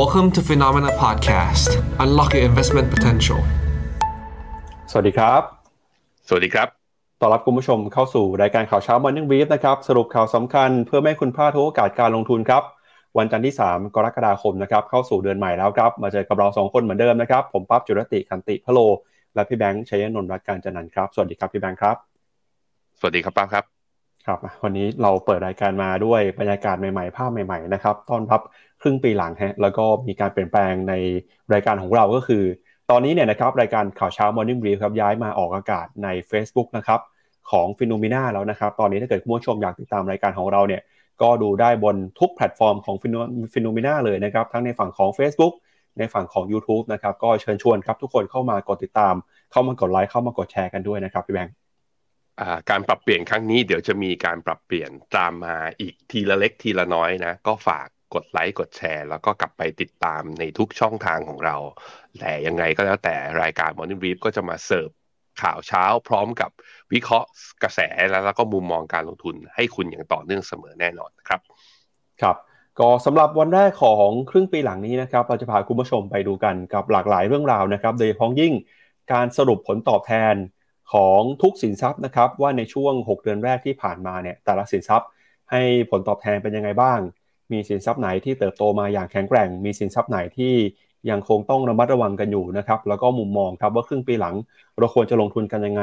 Welcome to Phenomena Podcast. Unlock your investment potential. สวัสดีครับ สวัสดีครับ ต้อนรับคุณผู้ชมเข้าสู่รายการข่าวเช้า Morning Brief นะครับ สรุปข่าวสำคัญเพื่อไม่ให้คุณพลาดทุกโอกาสการลงทุนครับ วันจันทร์ที่ 3 กรกฎาคมนะครับ เข้าสู่เดือนใหม่แล้วครับ มาเจอกับเรา2คนเหมือนเดิมนะครับ ผมปั๊บจุรติคันติพะโล และพี่แบงค์ชัยนนท์รัตน์การจันนันท์ครับ สวัสดีครับพี่แบงค์ครับ สวัสดีครับป้าครับครับวันนี้เราเปิดรายการมาด้วยบรรยากาศใหม่ๆ ภาพใหม่ ๆ นะครับ ต้อนรับ ครึ่งปีหลังฮะแล้วก็มีการเปลี่ยนแปลงในรายการของเราก็คือ ตอนนี้เนี่ยนะครับรายการข่าวเช้า Morning Brief ครับย้ายมาออกอากาศใน Facebook นะครับของ FINNOMENA แล้วนะครับ ตอนนี้ถ้าเกิดคุณผู้ชมอยากติดตามรายการของเราเนี่ยก็ดูได้บนทุกแพลตฟอร์มของ FINNOMENA เลยนะครับ ทั้งในฝั่งของ Facebook ในฝั่งของ YouTube นะครับ ก็เชิญชวนครับทุกคนเข้ามากดติดตาม เข้ามากดไลค์เข้ามากดแชร์กันด้วยนะครับพี่แบงค์การปรับเปลี่ยนครั้งนี้เดี๋ยวจะมีการปรับเปลี่ยนตามมาอีกทีละเล็กทีละน้อยนะ ก็ฝาก กดไลค์กดแชร์ แล้วก็กลับไปติดตามในทุกช่องทางของเรา แต่ยังไงก็แล้วแต่รายการ Morning Brief ก็จะมาเสิร์ฟข่าวเช้าพร้อมกับวิเคราะห์กระแสแล้วแล้วก็มุมมองการลงทุนให้คุณอย่างต่อเนื่องเสมอแน่นอนครับ ครับก็สำหรับวันแรกของครึ่งปีหลังนี้นะครับเราจะพาคุณผู้ชมไปดูกันกับหลากหลายเรื่องราวนะครับโดยเฉพาะยิ่งการสรุปผลตอบแทนของทุกสินทรัพย์นะครับว่าในช่วง 6 เดือนแรกที่ผ่านมาเนี่ยแต่ละสินทรัพย์ให้ผลตอบแทนเป็นยังไงบ้าง มีสินทรัพย์ไหนที่เติบโตมาอย่างแข็งแกร่ง มีสินทรัพย์ไหนที่ยังคงต้องระมัดระวังกันอยู่นะครับ แล้วก็มุมมองครับว่าครึ่งปีหลังเราควรจะลงทุนกันยังไง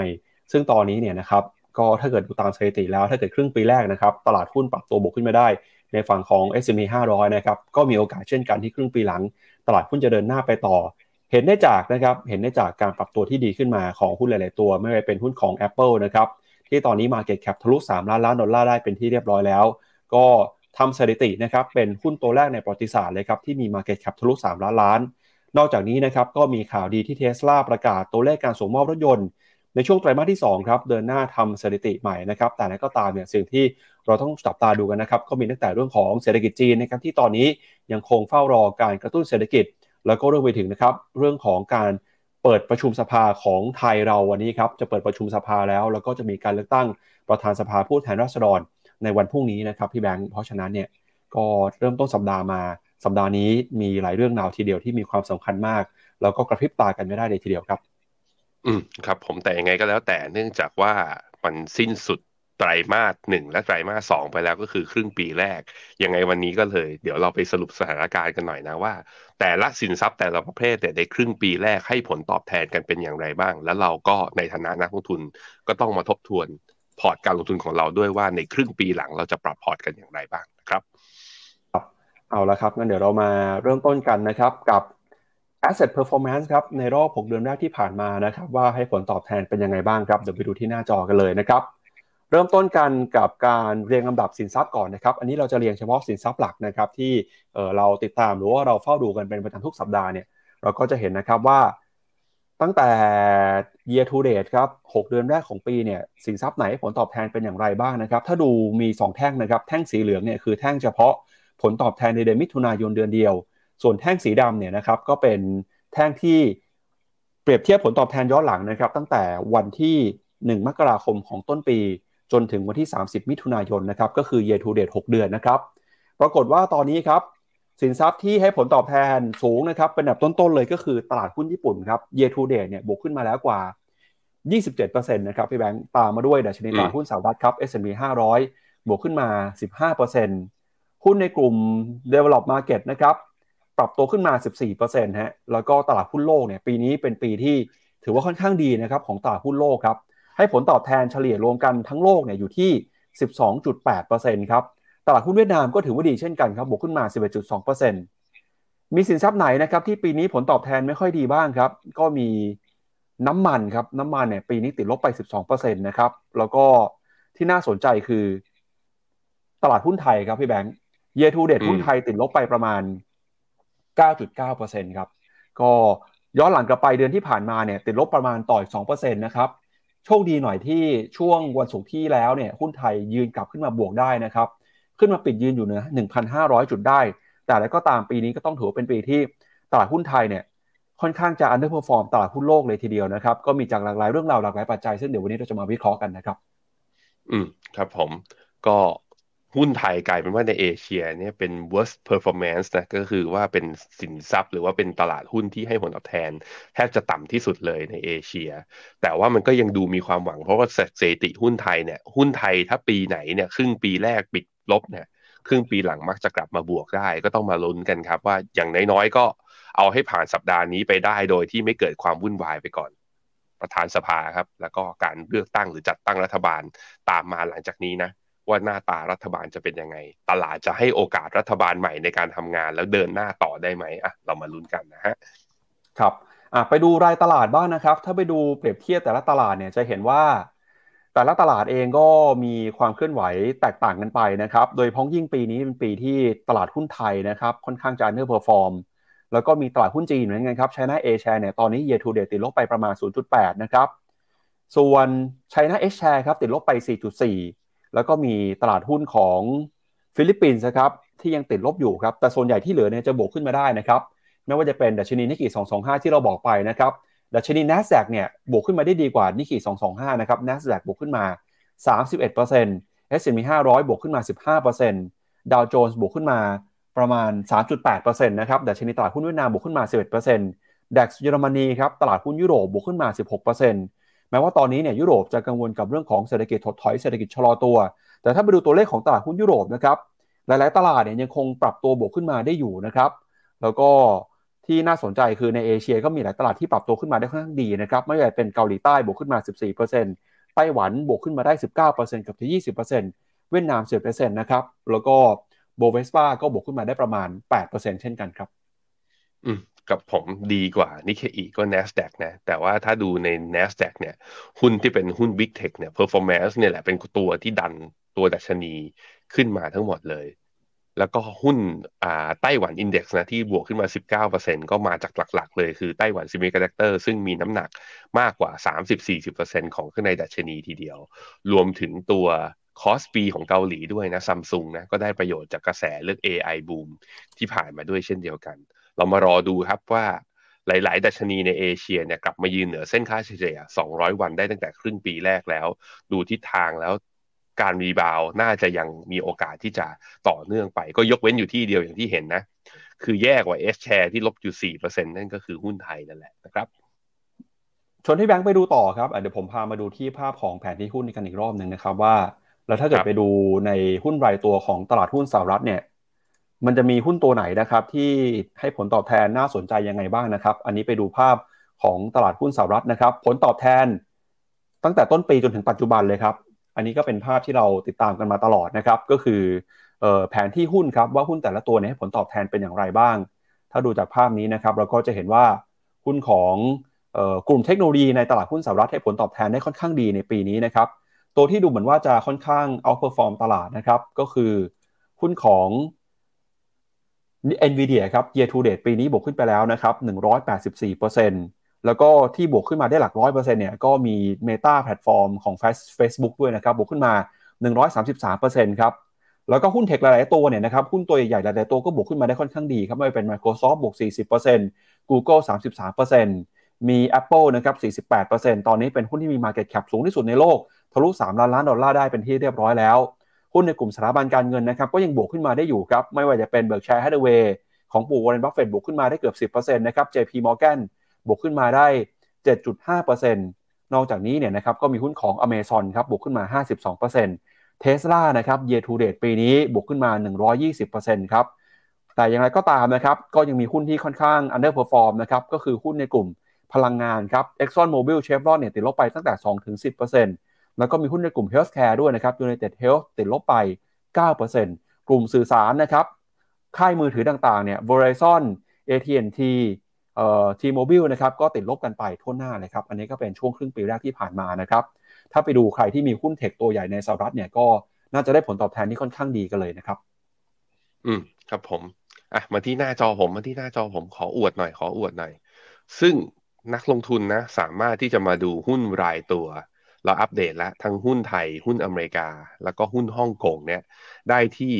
ซึ่งตอนนี้เนี่ยนะครับก็ถ้าเกิดดูตามสถิติแล้วถ้าเกิดครึ่งปีแรกนะครับตลาดหุ้นปรับตัวบวกขึ้นมาได้ ในฝั่งของ S&P 500 นะครับก็มีโอกาสเช่นกันที่ครึ่งปีหลัง ตลาดหุ้นจะเดินหน้าไปต่อ เห็นได้จากนะครับเห็นได้จากการปรับตัวที่ดีขึ้นมาของหุ้นหลาย ๆ ตัว ไม่ว่าเป็นหุ้นของ Apple นะครับที่ตอนนี้ Market Cap ทะลุ 3 ล้านล้านดอลลาร์ได้เป็นที่เรียบร้อยแล้ว ก็ ทำสถิตินะครับเป็นหุ้นตัวแรกในประวัติศาสตร์เลยครับที่มี Market Cap ทะลุ3ล้านล้าน นอกจากนี้นะครับก็มีข่าวดีที่เทสลาประกาศตัวเลขการส่งมอบรถยนต์ ในช่วงไตรมาสที่2ครับเดินหน้าทำสถิติใหม่นะครับแต่นั้นก็ตามเนี่ยสิ่งที่เราต้องจับตาดูกันนะครับก็มีตั้งแต่เรื่องของเศรษฐกิจจีนนะครับที่ตอนนี้ยังคงเฝ้ารอการกระตุ้นเศรษฐกิจ แล้วก็เรื่องไปถึงนะครับเรื่องของการเปิดประชุมสภาของไทยเราวันนี้ครับจะเปิดประชุมสภาแล้ว แล้วก็จะมีการเลือกตั้งประธานสภาผู้แทนราษฎร ในวันพรุ่งนี้นะครับพี่แบงค์เพราะฉะนั้นเนี่ยก็เริ่มต้นสัปดาห์มาสัปดาห์นี้มีหลายเรื่องราวทีเดียวที่มีความสำคัญมาก แล้วก็กระพริบตากันไม่ได้เลยทีเดียวครับ อืมครับ ผมแต่ยังไงก็แล้วแต่เนื่องจากว่ามันสิ้นสุดไตรมาสหนึ่งและไตรมาสสองไปแล้วก็คือครึ่งปีแรก ยังไงวันนี้ก็เลย เดี๋ยวเราไปสรุปสถานการณ์กันหน่อยนะว่า แต่ละสินทรัพย์แต่ละประเภทแต่ในครึ่งปีแรกให้ผลตอบแทนกันเป็นอย่างไรบ้าง แล้วเราก็ในฐานะนักลงทุนก็ต้องมาทบทวน พอร์ตการลงทุนของเราด้วยว่าในครึ่งปีหลังเราจะปรับพอร์ตกันอย่างไรบ้างนะครับเอาละครับงั้นเดี๋ยวเรามาเริ่มต้นกันนะครับกับ asset performance ครับในรอบ 6 เดือนแรกที่ผ่านมานะครับว่าให้ผลตอบแทนเป็นยังไงบ้างครับเดี๋ยวไปดูที่หน้าจอกันเลยนะครับเริ่มต้นกันกับการเรียงลำดับสินทรัพย์ก่อนนะครับ อันนี้เราจะเรียงเฉพาะสินทรัพย์หลักนะครับที่เเราติดตามหรือว่าเราเฝ้าดูกันเป็นประจำทุกสัปดาห์เนี่ยเราก็จะเห็นนะครับว่า ตั้งแต่ year to date ครับ 6 เดือนแรกของปีเนี่ยสินทรัพย์ไหนผลตอบแทนเป็นอย่างไรบ้างนะครับ ถ้าดูมี 2 แท่งนะครับ แท่งสีเหลืองเนี่ยคือแท่งเฉพาะผลตอบแทนในเดือนมิถุนายนเดือนเดียว ส่วนแท่งสีดำเนี่ยนะครับก็เป็นแท่งที่เปรียบเทียบผลตอบแทนย้อนหลังนะครับ ตั้งแต่วันที่ 1 มกราคมของต้นปี จนถึงวันที่ 30 มิถุนายนนะครับก็คือ year to date 6 เดือนนะครับ ปรากฏว่าตอนนี้ครับ สินทรัพย์ที่ให้ผลตอบแทนสูงนะครับ เป็นแบบต้นๆเลยก็คือตลาดหุ้นญี่ปุ่นครับ year to date เนี่ยบวกขึ้นมาแล้วกว่า 27%นะครับพี่แบงค์ตามมาด้วยดัชนีตลาดหุ้นสหรัฐครับ S&P 500 บวกขึ้นมา 15%หุ้นในกลุ่ม develop market นะครับปรับตัวขึ้นมา 14%ฮะแล้วก็ตลาดหุ้นโลกเนี่ยปีนี้เป็นปีที่ถือว่าค่อนข้างดีนะครับของตลาดหุ้นโลกครับให้ผลตอบแทนเฉลี่ยรวมกันทั้งโลกเนี่ยอยู่ที่ 12.8%ครับ ตลาดหุ้นเวียดนามก็ถือว่าดีเช่นกันครับบวกขึ้นมา 11.2%มีสินทรัพย์ไหนนะครับที่ปีนี้ผลตอบแทนไม่ค่อยดีบ้างครับ ก็มีน้ำมันครับน้ำมันเนี่ยปีนี้ติดลบไป 12%นะครับแล้วก็ที่น่าสนใจคือ ตลาดหุ้นไทยครับพี่แบงค์เยทูเดตหุ้นไทยติดลบไปประมาณ 9.9%ครับก็ย้อนหลังกลับไปเดือนที่ผ่านมาเนี่ยติดลบประมาณต่อย2%นะครับโชคดีหน่อยที่ช่วงวันศุกร์ที่แล้วเนี่ยหุ้นไทยยืนกลับขึ้นมาบวกได้นะครับ ขึ้นมาปิดยืนอยู่เหนือ 1,500 จุดได้ แต่แล้วก็ตามปีนี้ก็ต้องถือเป็นปีที่ตลาดหุ้นไทยเนี่ยค่อนข้างจะ underperform ตลาดหุ้นโลกเลยทีเดียวนะครับ ก็มีจากหลากหลายเรื่องราวหลากหลายปัจจัย ซึ่งเดี๋ยววันนี้เราจะมาวิเคราะห์กันนะครับ อืมครับผมก็หุ้นไทยกลายเป็นว่าในเอเชียเนี่ยเป็น worst performance นะก็คือว่าเป็นสินทรัพย์หรือว่าเป็นตลาดหุ้นที่ให้ผลตอบแทน แทบจะต่ำที่สุดเลยในเอเชีย แต่ว่ามันก็ยังดูมีความหวังเพราะว่าสถิติหุ้นไทยเนี่ยหุ้นไทยถ้าปีไหนเนี่ยครึ่งปีแรกปิด ลบเนี่ยครึ่งปีหลังมักจะกลับมาบวกได้ ก็ต้องมาลุ้นกันครับ ว่าอย่างน้อยๆก็เอาให้ผ่านสัปดาห์นี้ไปได้โดยที่ไม่เกิดความวุ่นวายไปก่อน ประธานสภาครับ แล้วก็การเลือกตั้งหรือจัดตั้งรัฐบาลตามมาหลังจากนี้นะ ว่าหน้าตารัฐบาลจะเป็นยังไง ตลาดจะให้โอกาสรัฐบาลใหม่ในการทำงานแล้วเดินหน้าต่อได้ไหมอะเรามาลุ้นกันนะฮะครับอะไปดูรายตลาดบ้างนะครับ ถ้าไปดูเปรียบเทียบแต่ละตลาดเนี่ยจะเห็นว่า แต่ละตลาดเองก็มีความเคลื่อนไหวแตกต่างกันไปนะครับ โดยเฉพาะอย่างยิ่งปีนี้เป็นปีที่ตลาดหุ้นไทยนะครับค่อนข้างจะ underperform แล้วก็มีตลาดหุ้นจีนเหมือนกันครับ China A-Share เนี่ยตอนนี้ year to date ติดลบไปประมาณ 0.8 นะครับ ส่วน China H-Share ครับติดลบไป 4.4 แล้วก็มีตลาดหุ้นของฟิลิปปินส์ครับที่ยังติดลบอยู่ครับ แต่ส่วนใหญ่ที่เหลือเนี่ยจะบวกขึ้นมาได้นะครับ ไม่ว่าจะเป็นดัชนีนิกเคอิ225 ที่เราบอกไปนะครับ ดัชนี NASDAQ เนี่ยบวกขึ้นมาได้ดีกว่านิกเคอิ225 นะครับ NASDAQ บวกขึ้นมา 31% S&P 500 บวกขึ้นมา 15%ดาวโจนส์บวกขึ้นมาประมาณ 3.8%นะครับดัชนีตลาดหุ้นเวียดนามบวกขึ้นมา 11%ดัคเยอรมนีครับตลาดหุ้นยุโรปบวกขึ้นมา 16%แม้ว่าตอนนี้เนี่ยยุโรปจะกังวลกับเรื่องของเศรษฐกิจถดถอยเศรษฐกิจชะลอตัว แต่ถ้าไปดูตัวเลขของตลาดหุ้นยุโรปนะครับหลาย ๆ ตลาดเนี่ยยังคงปรับตัวบวกขึ้นมาได้อยู่นะครับแล้วก็ ที่น่าสนใจคือในเอเชียก็มีหลายตลาดที่ปรับตัวขึ้นมาได้ค่อนข้างดีนะครับไม่ว่าจะเป็นเกาหลีใต้บวกขึ้นมา 14%ไต้หวันบวกขึ้นมาได้ 19% Nifty 20%เวียดนาม10%นะครับแล้วก็ Bovespa ก็บวกขึ้นมาได้ประมาณ 8%เช่นกันครับ อืมกับผมดีกว่านิกเคอิก็ NASDAQ นะ แต่ว่าถ้าดูใน NASDAQ เนี่ย หุ้นที่เป็นหุ้น Big Tech เนี่ย performance เนี่ยแหละเป็นตัวที่ดันตัวดัชนีขึ้นมาทั้งหมดเลย แล้วก็หุ้นอ่าไต้หวัน index นะที่บวกขึ้นมา 19%ก็มาจากหลักๆ เลยคือ Taiwan Semiconductor ซึ่งมีน้ำหนักมากกว่า 30-40%ของข้างในดัชนีทีเดียว รวมถึงตัว KOSPI ของเกาหลีด้วยนะซัมซุงนะก็ได้ประโยชน์จากกระแสเรื่อง AI boom ที่ผ่านมาด้วยเช่นเดียวกัน เรามารอดูครับว่าหลาย ๆ ดัชนีในเอเชียเนี่ยกลับมายืนเหนือเส้นค่าเฉลี่ย 200 วันได้ตั้งแต่ครึ่งปีแรกแล้ว ดูทิศทางแล้ว การ rebound น่าจะยังมีโอกาสที่จะต่อเนื่องไป ก็ยกเว้นอยู่ที่เดียวอย่างที่เห็นนะ คือแย่กว่า H-Share ที่ลบอยู่4%นั่นก็คือหุ้นไทยนั่นแหละนะครับ ชวนที่แบงค์ไปดูต่อครับเดี๋ยวผมพามาดูที่ภาพของแผนที่หุ้นกันอีกรอบหนึ่งนะครับว่า แล้วถ้าเกิดไปดูในหุ้นรายตัวของตลาดหุ้นสหรัฐเนี่ยมันจะมีหุ้นตัวไหนนะครับที่ให้ผลตอบแทนน่าสนใจยังไงบ้างนะครับ อันนี้ไปดูภาพของตลาดหุ้นสหรัฐนะครับ ผลตอบแทนตั้งแต่ต้นปีจนถึงปัจจุบันเลยครับ อันนี้ก็เป็นภาพที่เราติดตามกันมาตลอดนะครับ ก็คือแผนที่หุ้นครับว่าหุ้นแต่ละตัวเนี่ยผลตอบแทนเป็นอย่างไรบ้าง ถ้าดูจากภาพนี้นะครับ เราก็จะเห็นว่าหุ้นของกลุ่มเทคโนโลยีในตลาดหุ้นสหรัฐให้ผลตอบแทนได้ค่อนข้างดีในปีนี้นะครับ ตัวที่ดูเหมือนว่าจะค่อนข้าง outperform ตลาดนะครับ ก็คือหุ้นของ NVIDIA ครับ year to date ปีนี้บวกขึ้นไปแล้วนะครับ184% แล้วก็ที่บวกขึ้นมาได้หลักร้อยเปอร์เซ็นต์เนี่ยก็มี Meta Platforms ของ Facebook ด้วยนะครับบวกขึ้นมา 133%ครับแล้วก็หุ้น tech หลาย ๆ ตัวเนี่ยนะครับหุ้นตัวใหญ่ๆหลาย ๆ ตัวก็บวกขึ้นมาได้ค่อนข้างดีครับไม่ว่าเป็น Microsoft บวก 40% Google 33%มี Apple นะครับ 48%ตอนนี้เป็นหุ้นที่มี Market Cap สูงที่สุดในโลกทะลุ 3 ล้านล้านดอลลาร์ได้เป็นที่เรียบร้อยแล้ว หุ้นในกลุ่มสถาบันการเงินนะครับก็ยังบวกขึ้นมาได้อยู่ครับไม่ว่าจะเป็น Berkshire Hathaway ของปู่วอร์เรนบัฟเฟตบวกขึ้นมาได้เกือบ 10%นะครับ JP Morgan บวกขึ้นมาได้ 7.5%นอกจากนี้เนี่ยนะครับก็มีหุ้นของ Amazon ครับบวกขึ้นมา 52%เทสลานะครับ year to date ปีนี้บวกขึ้นมา 120%ครับแต่อย่างไรก็ตามนะครับก็ยังมีหุ้นที่ค่อนข้าง underperform นะครับก็คือหุ้นในกลุ่มพลังงานครับ Exxon Mobil Chevron เนี่ยติดลบไปตั้งแต่ 2-10%แล้วก็มีหุ้นในกลุ่ม Healthcare ด้วยนะครับ United Health ติดลบไป 9%กลุ่มสื่อสารนะครับค่ายมือถือต่างๆเนี่ย Verizon AT&T เอ่อ T-Mobile นะครับก็ติดลบกันไปทั่วหน้าเลยครับ อันนี้ก็เป็นช่วงครึ่งปีแรกที่ผ่านมานะครับ ถ้าไปดูใครที่มีหุ้นเทคตัวใหญ่ในสหรัฐเนี่ยก็น่าจะได้ผลตอบแทนที่ค่อนข้างดีกันเลยนะครับ อืมครับผมอะมาที่หน้าจอผมมาที่หน้าจอผมขออวดหน่อยขออวดหน่อย ซึ่งนักลงทุนนะสามารถที่จะมาดูหุ้นรายตัว เราอัปเดตแล้วทั้งหุ้นไทยหุ้นอเมริกา แล้วก็หุ้นฮ่องกงเนี่ยได้ที่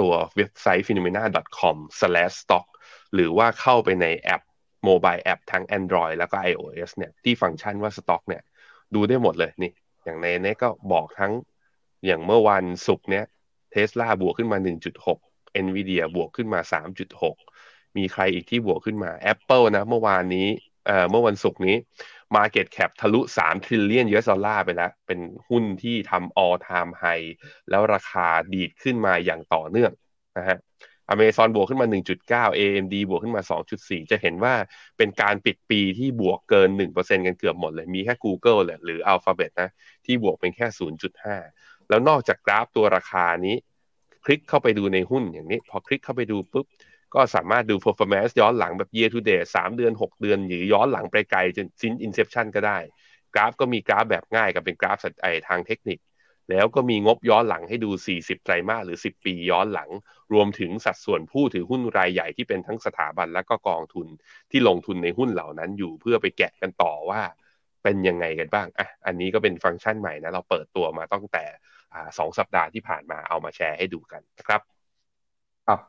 ตัวเว็บไซต์ phenomena.com/stock หรือว่าเข้าไปในแอป โมบายแอปทั้ง Android แล้วก็ iOS เนี่ยที่ฟังก์ชันว่า stock เนี่ยดูได้หมดเลยนี่ อย่างในนี้ก็บอกทั้งอย่างเมื่อวันศุกร์เนี่ยเทสลาบวกขึ้นมา 1.6 NVIDIA บวกขึ้นมา 3.6 มีใครอีกที่บวกขึ้นมา Apple นะ เมื่อวานนี้เอ่อเมื่อวันศุกร์นี้ Market Cap ทะลุ3 trillion US ดอลลาร์ไปแล้ว เป็นหุ้นที่ทำ all time high แล้วราคาดีดขึ้นมาอย่างต่อเนื่องนะฮะ อเมซอนบวกขึ้นมา 1.9 AMD บวกขึ้นมา 2.4 จะเห็นว่าเป็นการปิดปีที่บวกเกิน 1%กันเกือบหมดเลย มีแค่ Google แหละหรือ Alphabet นะ ที่บวกเป็นแค่ 0.5 แล้วนอกจากกราฟตัวราคานี้ คลิกเข้าไปดูในหุ้นอย่างนี้ พอคลิกเข้าไปดูปุ๊บ ก็สามารถดู performance ย้อนหลังแบบ year to date 3 เดือน 6 เดือน หรือย้อนหลังไปไกลจนสิ้น inception ก็ได้ กราฟก็มีกราฟแบบง่ายกับเป็นกราฟสัตไอทางเทคนิค แล้วก็มีงบย้อนหลังให้ดู 40 ไตรมาสหรือ 10 ปีย้อนหลัง รวมถึงสัดส่วนผู้ถือหุ้นรายใหญ่ที่เป็นทั้งสถาบันและก็กองทุนที่ลงทุนในหุ้นเหล่านั้นอยู่เพื่อไปแกะกันต่อว่า เป็นยังไงกันบ้างอะอันนี้ก็เป็นฟังก์ชันใหม่นะ เราเปิดตัวมาตั้งแต่สองสัปดาห์ที่ผ่านมาเอามาแชร์ให้ดูกันนะครับครับ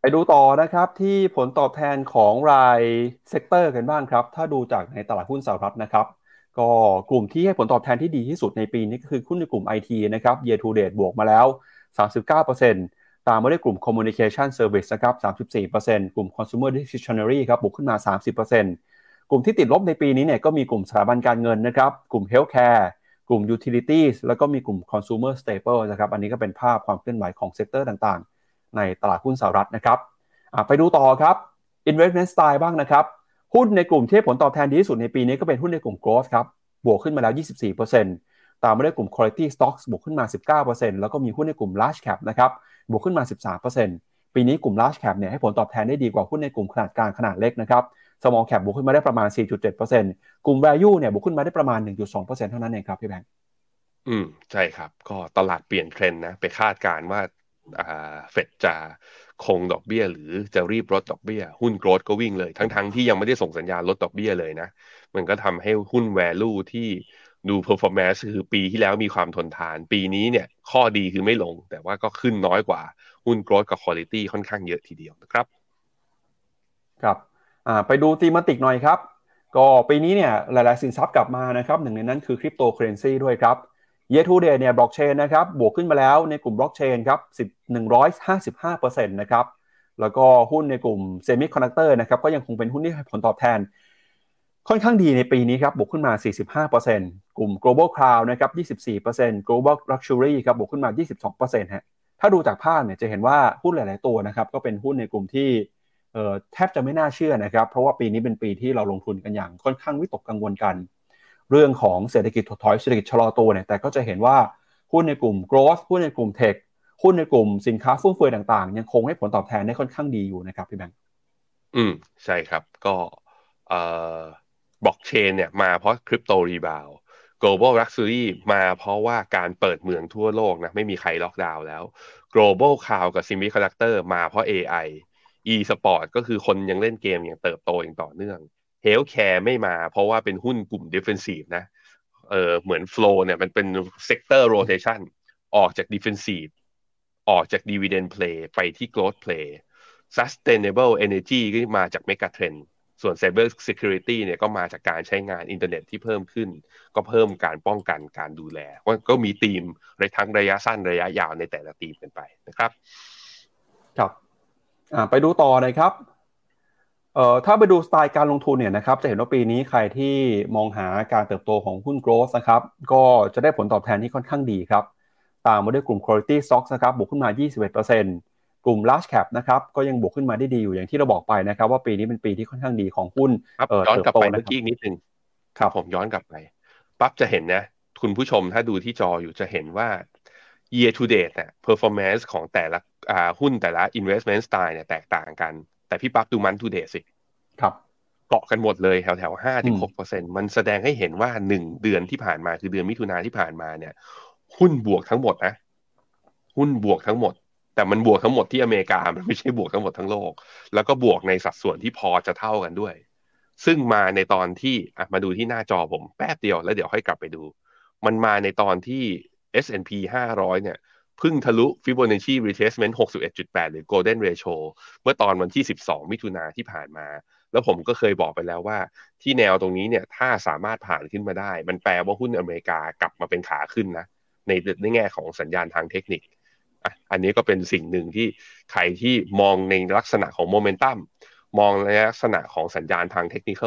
ไปดูต่อนะครับที่ผลตอบแทนของราย sector กันบ้างครับ ถ้าดูจากในตลาดหุ้นสหรัฐนะครับ ก็กลุ่มที่ให้ผลตอบแทนที่ดีที่สุดในปีนี้ก็คือหุ้นในกลุ่ม IT นะครับ year to date บวกมาแล้ว 39%ตามมาด้วยกลุ่ม communication service นะครับ 34%กลุ่ม consumer discretionary ครับบวกขึ้นมา 30%กลุ่มที่ติดลบในปีนี้เนี่ยก็มีกลุ่มสถาบันการเงินนะครับ กลุ่ม healthcare กลุ่ม utilities แล้วก็มีกลุ่ม consumer staple นะครับ อันนี้ก็เป็นภาพความเคลื่อนไหวของ sector ต่างๆ ในตลาดหุ้นสหรัฐนะครับ ไปดูต่อครับ investment style บ้างนะครับ หุ้นในกลุ่มที่ผลตอบแทนดีที่สุดในปีนี้ก็เป็นหุ้นในกลุ่ม growth ครับ บวกขึ้นมาแล้ว 24%ตามมาด้วยกลุ่ม quality stocks บวกขึ้นมา 19%แล้วก็มีหุ้นในกลุ่ม large cap นะครับ บวกขึ้นมา 13%ปีนี้กลุ่ม large cap เนี่ยให้ผลตอบแทนได้ดีกว่าหุ้นในกลุ่มขนาดกลางขนาดเล็กนะครับ small cap บวกขึ้นมาได้ประมาณ 4.7%กลุ่ม value เนี่ยบวกขึ้นมาได้ประมาณ 1.2%เท่านั้นเองครับพี่แบงค์อืมใช่ครับ ก็ตลาดเปลี่ยนเทรนด์นะ ไปคาดการณ์ว่าอ่า เฟดจะคงดอกเบี้ย หรือจะรีบลดดอกเบี้ย หุ้นโกรดก็วิ่งเลย ทั้งๆทที่ยังไม่ได้ส่งสัญญาณลดดอกเบี้ยเลยนะ มันก็ทำให้หุ้น value ที่ดู performance คือปีที่แล้วมีความทนทาน ปีนี้เนี่ยข้อดีคือไม่ลง แต่ว่าก็ขึ้นน้อยกว่า หุ้น growth กับ quality ค่อนข้างเยอะทีเดียวนะครับ ครับไปดู thematic หน่อยครับ ก็ปีนี้เนี่ยหลาย ๆ สินทรัพย์กลับมานะครับ หนึ่งในนั้นคือคริปโตเคอร์เรนซีด้วยครับ year to date เนี่ยบล็อกเชนนะครับบวกขึ้นมาแล้วในกลุ่มบล็อกเชนครับ10 155%นะครับแล้วก็หุ้นในกลุ่มเซมิคอนดักเตอร์นะครับก็ยังคงเป็นหุ้นที่ให้ผลตอบแทน ค่อนข้างดีในปีนี้ครับบวกขึ้นมา 45%กลุ่ม global cloud นะครับ24% global luxury ครับบวกขึ้นมา 22%ฮะถ้าดูจากภาพเนี่ยจะเห็นว่าหุ้นหลาย ๆ ตัวนะครับก็เป็นหุ้นในกลุ่มที่เอ่อแทบจะไม่น่าเชื่อนะครับ เพราะว่าปีนี้เป็นปีที่เราลงทุนกันอย่างค่อนข้างวิตกกังวลกัน เรื่องของเศรษฐกิจถดถอยเศรษฐกิจชะลอตัวเนี่ยแต่ก็จะเห็นว่าหุ้นในกลุ่ม growth หุ้นในกลุ่ม tech หุ้นในกลุ่มสินค้าฟุ่มเฟือยต่างๆ ยังคงให้ผลตอบแทนได้ค่อนข้างดีอยู่นะครับพี่แบงค์อืมใช่ครับก็เอ่อบล็อกเชนเนี่ยมาเพราะคริปโตรีบาว global luxury มาเพราะว่าการเปิดเมืองทั่วโลกนะไม่มีใครล็อกดาวน์แล้ว global cloud กับ semiconductor มาเพราะ AI e-sport ก็คือคนยังเล่นเกมอย่างเติบโตอย่างต่อเนื่อง healthcare ไม่มา เพราะว่าเป็นหุ้นกลุ่ม defensive นะเออเหมือน flow เนี่ยมันเป็น sector rotation ออกจาก defensive ออกจาก dividend play ไปที่ growth play sustainable energy ก็มาจาก mega trend ส่วน cyber security เนี่ยก็มาจากการใช้งานอินเทอร์เน็ตที่เพิ่มขึ้น ก็เพิ่มการป้องกันการดูแลก็มีธีมในทั้งระยะสั้นระยะยาวในแต่ละธีมกันไปนะครับ ครับไปดูต่อเลยครับ เอ่อถ้าไปดูสไตล์การลงทุนเนี่ยนะครับจะเห็นว่าปีนี้ใครที่มองหาการเติบโตของหุ้น growth นะครับก็จะได้ผลตอบแทนที่ค่อนข้างดีครับ ตามมาด้วยกลุ่ม quality stocks นะครับบวกขึ้นมา 21%กลุ่ม large cap นะครับก็ยังบวกขึ้นมาได้ดีอยู่อย่างที่เราบอกไปนะครับว่าปีนี้เป็นปีที่ค่อนข้างดีของหุ้นครับย้อนกลับไปเมื่อกี้นิดนึงครับผมย้อนกลับไปปั๊บจะเห็นนะคุณผู้ชมถ้าดูที่จออยู่จะเห็นว่า year to date เนี่ย performance ของแต่ละหุ้นแต่ละ investment style เนี่ยแตกต่างกัน แต่พี่ปั๊บดูมัน to date สิครับเกาะกันหมดเลยแถวแถวห้าถึงหกเปอร์เซ็นมันแสดงให้เห็นว่าหนึ่งเดือนที่ผ่านมาคือเดือนมิถุนาที่ผ่านมาเนี่ย หุ้นบวกทั้งหมดนะหุ้นบวกทั้งหมด แต่มันบวกทั้งหมดที่อเมริกามันไม่ใช่บวกทั้งหมดทั้งโลก แล้วก็บวกในสัดส่วนที่พอจะเท่ากันด้วย ซึ่งมาในตอนที่อะมาดูที่หน้าจอผมแป๊บเดียวแล้วเดี๋ยวค่อยกลับไปดู มันมาในตอนที่ S&P 500 เนี่ยเพิ่งทะลุ Fibonacci retracement 61.8 หรือ Golden Ratio เมื่อตอนวันที่ 12 มิถุนาที่ผ่านมา แล้วผมก็เคยบอกไปแล้วว่า ที่แนวตรงนี้เนี่ยถ้าสามารถผ่านขึ้นมาได้ มันแปลว่าหุ้นอเมริกากลับมาเป็นขาขึ้นนะ ในในแง่ของสัญญาณทางเทคนิคอะอันนี้ก็เป็นสิ่งหนึ่งที่ใครที่มองในลักษณะของโมเมนตัมมองในลักษณะของสัญญาณทางเทคนิค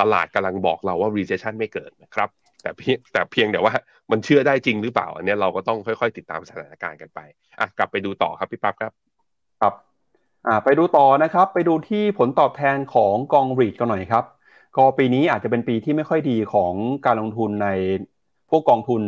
ตลาดกำลังบอกเราว่า recession ไม่เกิดนะครับ แต่เพียงแต่เพียงแต่ว่ามันเชื่อได้จริงหรือเปล่า อันนี้เราก็ต้องค่อยๆ ติดตามสถานการณ์กันไปอะกลับไปดูต่อครับพี่ปั๊บครับ ครับอ่าไปดูต่อนะครับ ไปดูที่ผลตอบแทนของกองรีดกันหน่อยครับ ก็ปีนี้อาจจะเป็นปีที่ไม่ค่อยดีของการลงทุนในพวกกองทุน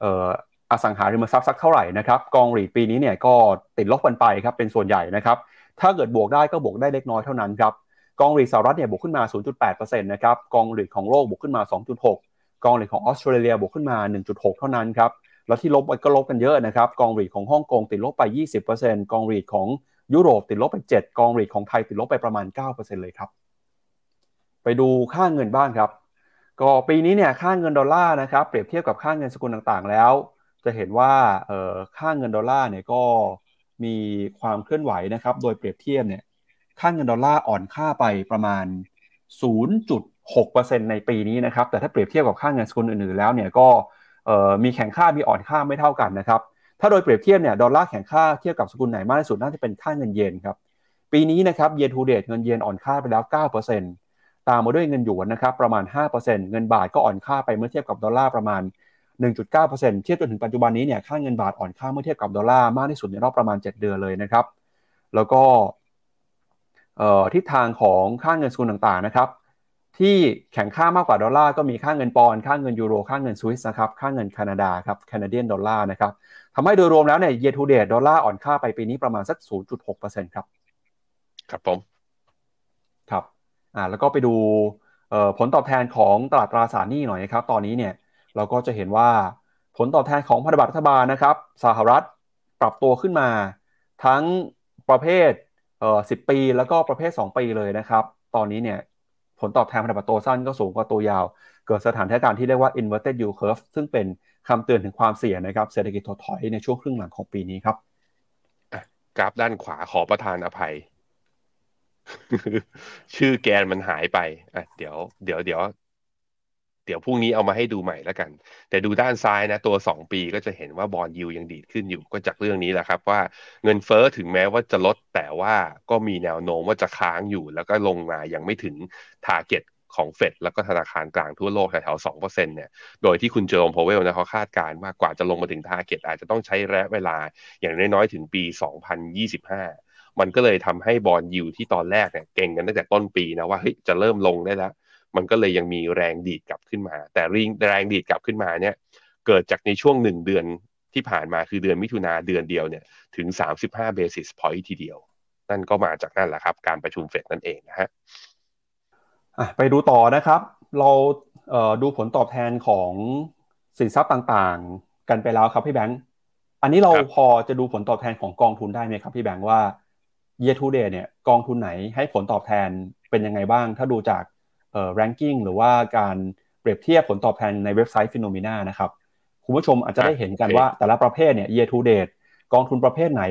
เอ่ออสังหาริมทรัพย์สักเท่าไหร่นะครับ กองรีดปีนี้เนี่ยก็ติดลบกันไปครับเป็นส่วนใหญ่นะครับ ถ้าเกิดบวกได้ก็บวกได้เล็กน้อยเท่านั้นครับกองรีดสหรัฐเนี่ยบวกขึ้นมา 0.8%นะครับกองรีดของโลกบวกขึ้นมา 2.6 กองรีดของออสเตรเลียบวกขึ้นมา 1.6 เท่านั้นครับ แล้วที่ลบก็ลบกันเยอะนะครับ กอง REIT ของฮ่องกงติดลบไป 20%กอง REIT ของยุโรปติดลบไป 7 กอง REIT ของไทยติดลบไปประมาณ 9%เลยครับ ไปดูค่าเงินบ้างครับ ก็ปีนี้เนี่ยค่าเงินดอลลาร์นะครับเปรียบเทียบกับค่าเงินสกุลต่างๆ แล้ว จะเห็นว่าค่าเงินดอลลาร์เนี่ยก็มีความเคลื่อนไหวนะครับ โดยเปรียบเทียบเนี่ยค่าเงินดอลลาร์อ่อนค่าไปประมาณ 6%ในปีนี้นะครับ แต่ถ้าเปรียบเทียบกับค่าเงินสกุลอื่นๆแล้วเนี่ยก็มีแข็งค่ามีอ่อนค่าไม่เท่ากันนะครับ ถ้าโดยเปรียบเทียบเนี่ยดอลลาร์แข็งค่าเทียบกับสกุลไหนมากที่สุดน่าจะเป็นค่าเงินเยนครับ ปีนี้นะครับ year to date เงินเยนอ่อนค่าไปแล้ว 9%ตามมาด้วยเงินหยวนนะครับประมาณ 5%เงินบาทก็อ่อนค่าไปเมื่อเทียบกับดอลลาร์ประมาณ 1.9%เทียบจนถึงปัจจุบันนี้เนี่ยค่าเงินบาทอ่อนค่าเมื่อเทียบกับดอลลาร์มากที่สุดในรอบประมาณ 7 เดือนเลยนะครับ แล้วก็ทิศทางของค่าเงินสกุลต่างๆนะครับ ที่แข็งค่ามากกว่าดอลลาร์ก็มีค่าเงินปอนด์ค่าเงินยูโรค่าเงินสวิสนะครับค่าเงินแคนาดาครับ Canadian dollar นะครับทำให้โดยรวมแล้วเนี่ย year to date ดอลลาร์อ่อนค่าไปปีนี้ประมาณสัก 0.6%ครับครับผมครับอ่าแล้วก็ไปดูผลตอบแทนของตลาดตราสารหนี้หน่อยนะครับ ตอนนี้เนี่ยเราก็จะเห็นว่าผลตอบแทนของพันธบัตรรัฐบาลนะครับสหรัฐปรับตัวขึ้นมา ทั้งประเภทเอ่อสิปี แล้วก็ประเภท 2 ปีเลยนะครับ ตอนนี้เนี่ย ผลตอบแทนพันธบัตรตัวสั้นก็สูงกว่าตัวยาว เกิดสถานการณ์ที่เรียกว่า inverted yield curve ซึ่งเป็นคำเตือนถึงความเสี่ยงนะครับเศรษฐกิจถดถอยในช่วงครึ่งหลังของปีนี้ครับกราฟด้านขวาขอประทานอภัย ชื่อแกนมันหายไปอะเดี๋ยว เดี๋ยวเดี๋ยว เดี๋ยวพรุ่งนี้เอามาให้ดูใหม่แล้วกัน แต่ดูด้านซ้ายนะ ตัวสองปีก็จะเห็นว่า bond yield ยังดีดขึ้นอยู่ก็จากเรื่องนี้แหละครับ ว่าเงินเฟ้อถึงแม้ว่าจะลด แต่ว่าก็มีแนวโน้มว่าจะค้างอยู่ แล้วก็ลงมายังไม่ถึง target ของเฟดแล้วก็ธนาคารกลางทั่วโลกแถวๆสองเปอร์เซ็นต์เนี่ย โดยที่คุณเจอโรม พาวเวลนะเขาคาดการณ์ว่ากว่าจะลงมาถึง target อาจจะต้องใช้ระยะเวลาอย่างน้อยๆ ถึงปี 2025 มันก็เลยทำให้ bond yield ที่ตอนแรกเนี่ยเก็งกันตั้งแต่ต้นปีนะว่าเฮ้ยจะเริ่มลงได้แล้ว มันก็เลยยังมีแรงดีดกลับขึ้นมา แต่แรงดีดกลับขึ้นมาเนี่ยเกิดจากในช่วงหนึ่งเดือนที่ผ่านมาคือเดือนมิถุนาเดือนเดียวเนี่ยถึง 35 basis point ทีเดียว นั่นก็มาจากนั่นแหละครับ การประชุมเฟดนั่นเองนะฮะไปดูต่อนะครับ เราดูผลตอบแทนของสินทรัพย์ต่างๆ กันไปแล้วครับพี่แบงค์อันนี้เราพอจะดูผลตอบแทนของกองทุนได้ไหมครับพี่แบงค์ว่า year to date เนี่ยกองทุนไหนให้ผลตอบแทนเป็นยังไงบ้าง ถ้าดูจาก เอ่อ ranking หรือว่าการเปรียบเทียบผลตอบแทนในเว็บไซต์ Phenomena นะครับคุณผู้ชมอาจจะได้เห็นกันว่าแต่ละประเภทเนี่ย year to date กองทุนประเภทไหน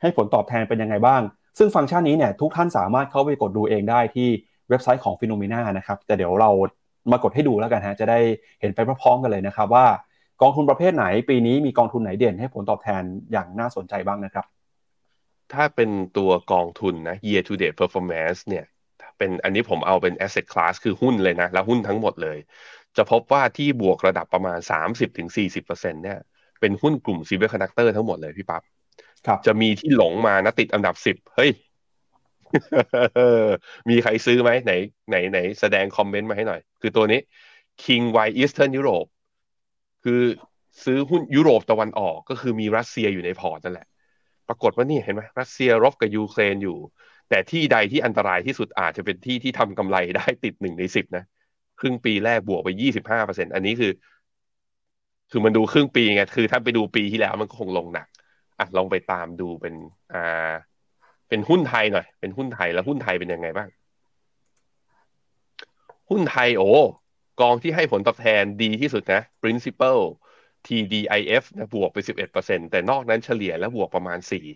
ให้ผลตอบแทนเป็นยังไงบ้าง ซึ่งฟังก์ชันนี้เนี่ยทุกท่านสามารถเข้าไปกดดูเองได้ที่เว็บไซต์ของ Phenomena นะครับแต่เดี๋ยวเรามากดให้ดูแล้วกันฮะจะได้เห็นไปพร้อมๆกันเลยนะครับว่ากองทุนประเภทไหน ปีนี้มีกองทุนไหนเด่นให้ผลตอบแทนอย่างน่าสนใจบ้างนะครับ ถ้าเป็นตัวกองทุนนะ year to date performance เนี่ย เป็นอันนี้ผมเอาเป็น asset class คือหุ้นเลยนะ แล้วหุ้นทั้งหมดเลย จะพบว่าที่บวกระดับประมาณ 30-40%เนี่ย เป็นหุ้นกลุ่ม semiconductor ทั้งหมดเลยพี่ปับ๊บจะมีที่หลงมานะติดอันดับ10เฮ้ยมีใครซื้อไหมไหนไหนไหนแสดงคอมเมนต์มาให้หน่อย คือตัวนี้ King Y Eastern Europe คือซื้อหุ้นยุโรปตะวันออกก็คือมีรัสเซียอยู่ในพอร์ตนั่นแหละ ปรากฏว่านี่เห็นไหมรัสเซียรบกับยูเครนอยู่ แต่ที่ใดที่อันตรายที่สุดอาจจะเป็นที่ที่ทำกำไรได้ติดหนึ่งในสิบนะ ครึ่งปีแรกบวกไปยี่สิบห้าเปอร์เซ็นอันนี้คือ คือมันดูครึ่งปีไงคือถ้าไปดูปีที่แล้วมันก็คงลงหนักอะลองไปตามดูเป็นอ่าเป็นหุ้นไทยหน่อย เป็นหุ้นไทยแล้วหุ้นไทยเป็นยังไงบ้าง หุ้นไทยโอ้กองที่ให้ผลตอบแทนดีที่สุดนะ principal TDIF นะบวกไป 11%แต่นอกนั้นเฉลี่ยแล้วบวกประมาณ 4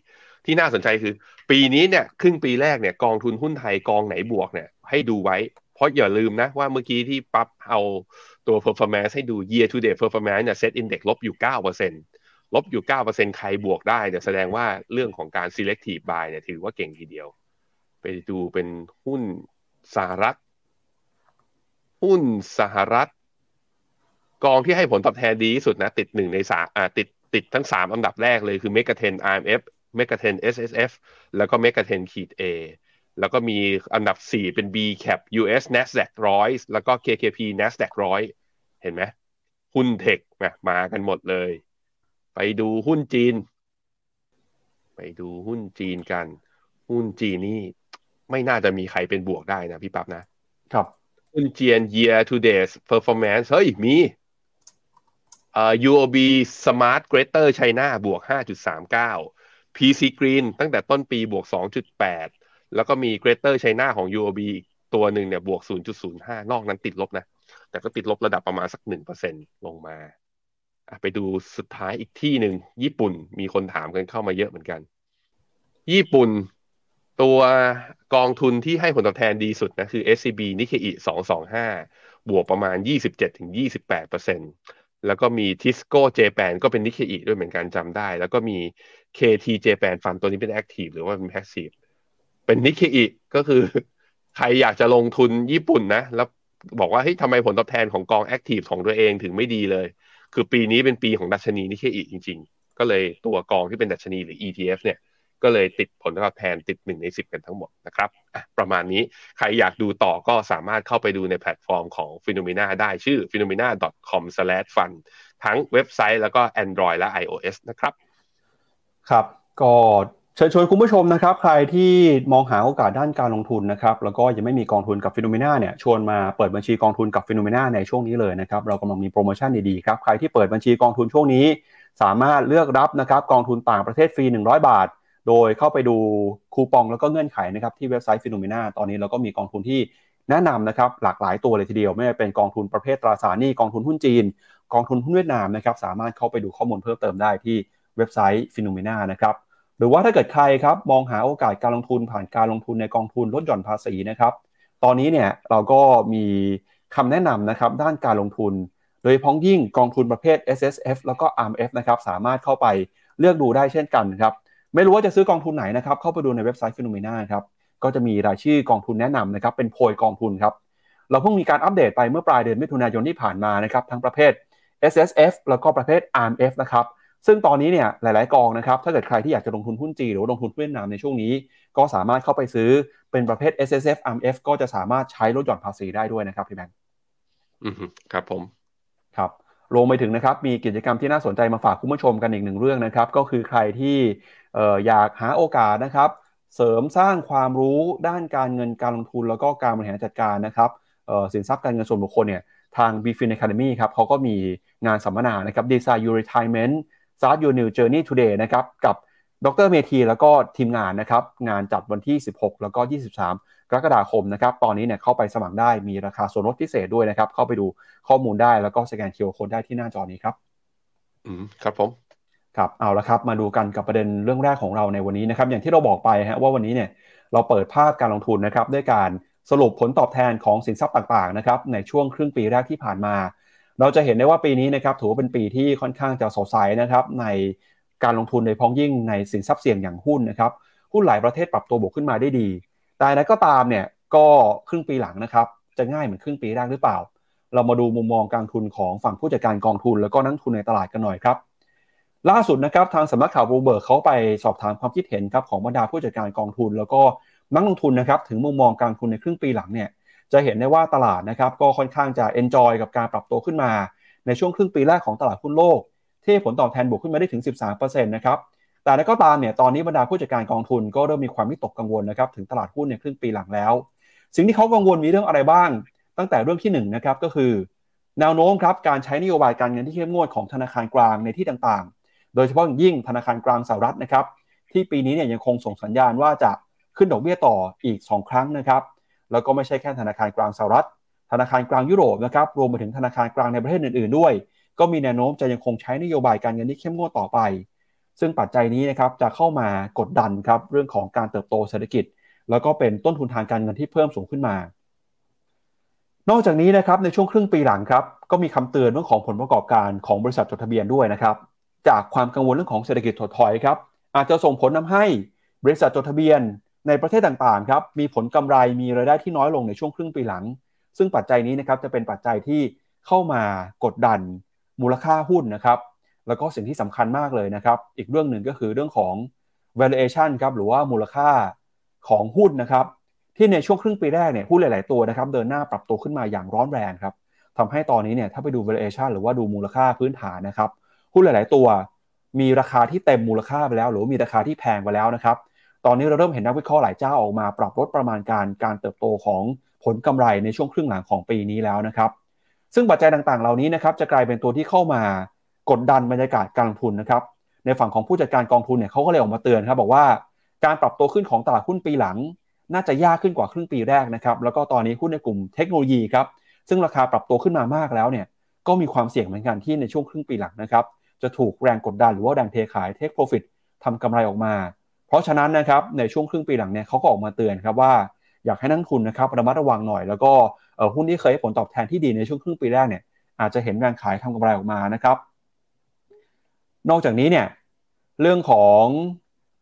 ที่น่าสนใจคือ ปีนี้เนี่ยครึ่งปีแรกเนี่ยกองทุนหุ้นไทยกองไหนบวกเนี่ยให้ดูไว้ เพราะอย่าลืมนะว่าเมื่อกี้ที่ปั๊บเอาตัว performance ให้ดู year to date performance เนี่ย set index ลบอยู่ 9%ลบอยู่เก้าเปอร์เซ็นใครบวกได้เนี่ยแสดงว่าเรื่องของการ selective buy เนี่ยถือว่าเก่งทีเดียว ไปดูเป็นหุ้นสหรัฐ หุ้นสหรัฐ กองที่ให้ผลตอบแทนดีที่สุดนะ ติดหนึ่งในสาอ่าติดติดทั้งสามอันดับแรกเลยคือเมกะเทน IMF เมกะเทน SSF แล้วก็เมกะเทนขีด A แล้วก็มีอันดับ 4 เป็น B cap US Nasdaq 100 แล้วก็ KKP Nasdaq 100 เห็นไหมหุ้นเทคมากันหมดเลย ไปดูหุ้นจีน ไปดูหุ้นจีนกัน หุ้นจีนนี่ไม่น่าจะมีใครเป็นบวกได้นะพี่ปั๊บนะ ครับหุ้นจีน year to date performance เฮ้ย มีเอ่อ UOB Smart Greater China บวก 5.39 PC Green ตั้งแต่ต้นปีบวก 2.8 แล้วก็มี Greater China ของ UOB อีกตัวหนึ่งเนี่ยบวก 0.05 นอกนั้นติดลบนะ แต่ก็ติดลบระดับประมาณสัก 1%ลงมาไปดูสุดท้ายอีกที่หนึ่ง ญี่ปุ่นมีคนถามกันเข้ามาเยอะเหมือนกัน ญี่ปุ่นตัวกองทุนที่ให้ผลตอบแทนดีสุดนะคือ SCB Nikkei 225 บวกประมาณ 27-28% แล้วก็มี Tisco Japan ก็เป็น Nikkei ด้วยเหมือนกันจำได้ แล้วก็มี KT Japan Fund ตัวนี้เป็น Active หรือว่าเป็น Passive เป็น Nikkei ก็คือ ใครอยากจะลงทุนญี่ปุ่นนะ แล้วบอกว่าเฮ้ยทำไมผลตอบแทนของกอง Active ของตัวเองถึงไม่ดีเลย คือปีนี้เป็นปีของดัชนีนิเคอีจริง ๆ ก็เลยตัวกองที่เป็นดัชนีหรือ ETF เนี่ย ก็เลยติดผลตอบแทนติดหนึ่งในสิบกันทั้งหมดนะครับประมาณนี้ใครอยากดูต่อก็สามารถเข้าไปดูในแพลตฟอร์มของ p h e n o m e n a ได้ชื่อ p h e n o m e n a c o m f u n ทั้งเว็บไซต์แล้วก็ Android และ iOS นะครับ ครับ ก็เชิญชวนคุณผู้ชมนะครับ ใครที่มองหาโอกาสด้านการลงทุนนะครับ แล้วก็ยังไม่มีกองทุนกับ Finnomena เนี่ยชวนมาเปิดบัญชีกองทุนกับ Finnomena ในช่วงนี้เลยนะครับ เรากำลังมีโปรโมชั่นดีๆครับ ใครที่เปิดบัญชีกองทุนช่วงนี้ สามารถเลือกรับนะครับกองทุนต่างประเทศฟรี 100 บาท โดยเข้าไปดูคูปองแล้วก็เงื่อนไขนะครับที่เว็บไซต์ Finnomena ตอนนี้เราก็มีกองทุนที่แนะนำนะครับหลากหลายตัวเลยทีเดียว ไม่ว่าเป็นกองทุนประเภทตราสารหนี้กองทุนหุ้นจีน กองทุนหุ้นเวียดนามนะครับสามารถเข้าไปดูข้อมูลเพิ่มเติมได้ที่เว็บไซต์ Finnomena นะครับหรือว่าถ้าเกิดใครครับมองหาโอกาสการลงทุนผ่านการลงทุนในกองทุนลดหย่อนภาษีนะครับตอนนี้เนี่ยเราก็มีคำแนะนำนะครับด้านการลงทุน โดยเฉพาะอย่างยิ่งกองทุนประเภท SSF แล้วก็ RMF นะครับสามารถเข้าไปเลือกดูได้เช่นกันครับ ไม่รู้ว่าจะซื้อกองทุนไหนนะครับเข้าไปดูในเว็บไซต์ Finnomena ครับก็จะมีรายชื่อกองทุนแนะนำนะครับเป็นโพยกองทุนครับเราเพิ่งมีการอัปเดตไปเมื่อปลายเดือนมิถุนายนที่ผ่านมานะครับทั้งประเภท S S F แล้วก็ประเภท R M F นะครับซึ่งตอนนี้เนี่ยหลาย ๆ กองนะครับถ้าเกิดใครที่อยากจะลงทุนหุ้นจีหรือลงทุนเวียดนามในช่วงนี้ ก็สามารถเข้าไปซื้อเป็นประเภท S S F R M F ก็จะสามารถใช้ลดหย่อนภาษีได้ด้วยนะครับพี่แบงค์อืมครับผมครับรวมไปถึงนะครับมีกิจกรรมที่น่าสนใจมาฝากคุณผู้ชมกันอีกหนึ่งเรื่องนะครับก็คือใครที่ อยากหาโอกาสนะครับ เสริมสร้างความรู้ด้านการเงินการลงทุนแล้วก็การบริหารจัดการนะครับสินทรัพย์การเงินส่วนบุคคลเนี่ยทาง b f i n Academy ครับเขาก็มีงานสัมมนานะครับ Design Your Retirement Start Your New Journey Today นะครับกับดรเมธีแล้วก็ทีมงานนะครับ งานจัดวันที่ 16 แล้วก็ 23 กรกฎาคมนะครับ ตอนนี้เนี่ยเข้าไปสมัครได้มีราคาส่วนลดพิเศษด้วยนะครับ เข้าไปดูข้อมูลได้แล้วก็สแกนเคอร์โคดได้ที่หน้าจอนี้ครับ อืมครับผม ครับเอาละครับมาดูกันกับประเด็นเรื่องแรกของเราในวันนี้นะครับอย่างที่เราบอกไปฮะว่าวันนี้เนี่ยเราเปิดภาพการลงทุนนะครับด้วยการสรุปผลตอบแทนของสินทรัพย์ต่างๆนะครับในช่วงครึ่งปีแรกที่ผ่านมา เราจะเห็นได้ว่าปีนี้นะครับถือว่าเป็นปีที่ค่อนข้างจะสดใสนะครับในการลงทุนในพ้องยิ่งในสินทรัพย์เสี่ยงอย่างหุ้นนะครับหุ้นหลายประเทศปรับตัวบวกขึ้นมาได้ดี แต่นั้นก็ตามเนี่ยก็ครึ่งปีหลังนะครับจะง่ายเหมือนครึ่งปีแรกหรือเปล่า เรามาดูมุมมองการทุนของฝั่งผู้จัดการกองทุน แล้วก็นักทุนในตลาดกันหน่อยครับ ล่าสุดนะครับทางสำนักข่าวบูเบิร์กเขาไปสอบถามความคิดเห็นครับของบรรดาผู้จัดการกองทุน แล้วก็นักลงทุนนะครับถึงมุมมองการทุนในครึ่งปีหลังเนี่ยจะเห็นได้ว่าตลาดนะครับก็ค่อนข้างจะเอนจอยกับการปรับตัวขึ้นมา ในช่วงครึ่งปีแรกของตลาดหุ้นโลก ที่ผลตอบแทนบวกขึ้นมาได้ถึง 13%นะครับแต่แล้วก็ตามเนี่ยตอนนี้บรรดาผู้จัดการกองทุนก็เริ่มมีความวิตกกังวลนะครับถึงตลาดหุ้นในครึ่งปีหลังแล้ว สิ่งที่เขากังวลมีเรื่องอะไรบ้าง ตั้งแต่เรื่องที่1นนะครับก็คือ แนวโน้มครับการใช้นโยบายการเงินที่เข้มงวดของธนาคารกลางในที่ต่าง โดยเฉพาะยิ่งธนาคารกลางสหรัฐนะครับ ที่ปีนี้เนี่ยยังคงส่งสัญญาณว่าจะขึ้นดอกเบี้ยต่ออีก 2 ครั้งนะครับ แล้วก็ไม่ใช่แค่ธนาคารกลางสหรัฐ ธนาคารกลางยุโรปนะครับ รวมไปถึงธนาคารกลางในประเทศอื่นๆด้วย ก็มีแนวโน้มจะยังคงใช้นโยบายการเงินที่เข้มงวดต่อไป ซึ่งปัจจัยนี้นะครับจะเข้ามากดดันครับเรื่องของการเติบโตเศรษฐกิจ แล้วก็เป็นต้นทุนทางการเงินที่เพิ่มสูงขึ้นมา นอกจากนี้นะครับในช่วงครึ่งปีหลังครับก็มีคำเตือนเรื่องของผลประกอบการของบริษัทจดทะเบียนด้วยนะครับ จากความกังวลเรื่องของเศรษฐกิจถดถอยครับอาจจะส่งผลทาให้บริษัทจดทะเบียนในประเทศต่างๆครับมีผลกำไรมีรายได้ที่น้อยลงในช่วงครึ่งปีหลัง ซึ่งปัจจัยนี้นะครับจะเป็นปัจจัยที่เข้ามากดดันมูลค่าหุ้นนะครับแล้วก็สิ่งที่สำคัญมากเลยนะครับ อีกเรื่องหนึ่งก็คือเรื่องของ valuation ครับหรือว่ามูลค่าของหุ้นนะครับที่ในช่วงครึ่งปีแรกเนี่ยหุ้นหลาย ๆ ตัวนะครับเดินหน้าปรับตัวขึ้นมาอย่างร้อนแรงครับทำให้ตอนนี้เนี่ยถ้าไปดู valuation หรือว่าดูมูลค่าพื้นฐานนะครับ หุ้นหลาย ๆ ตัว มีราคาที่เต็มมูลค่าไปแล้ว หรือมีราคาที่แพงไปแล้วนะครับ ตอนนี้เราเริ่มเห็นนักวิเคราะห์หลายเจ้าออกมาปรับลดประมาณการการเติบโตของผลกำไรในช่วงครึ่งหลังของปีนี้แล้วนะครับ ซึ่งปัจจัยต่าง ๆ เหล่านี้นะครับจะกลายเป็นตัวที่เข้ามากดดันบรรยากาศการลงทุนนะครับ ในฝั่งของผู้จัดการกองทุนเนี่ยเขาก็เลยออกมาเตือนครับบอกว่าการปรับตัวขึ้นของตลาดหุ้นปีหลัง น่าจะยากขึ้นกว่าครึ่งปีแรกนะครับแล้วก็ตอนนี้หุ้นในกลุ่มเทคโนโลยีครับซึ่งราคาปรับตัวขึ้นมามากแล้วเนี่ยก็มีความเสี่ยงเหมือนกันที่ในช่วงครึ่งปีหลังนะครับ จะถูกแรงกดดันหรือว่าแรงเทขายเทคโปรฟิตทำกำไรออกมา เพราะฉะนั้นนะครับในช่วงครึ่งปีหลังเนี่ยเขาก็ออกมาเตือนครับว่าอยากให้นักทุนนะครับระมัดระวังหน่อย แล้วก็หุ้นที่เคยให้ผลตอบแทนที่ดีในช่วงครึ่งปีแรกเนี่ยอาจจะเห็นแรงขายทำกำไรออกมานะครับ นอกจากนี้เนี่ยเรื่องของ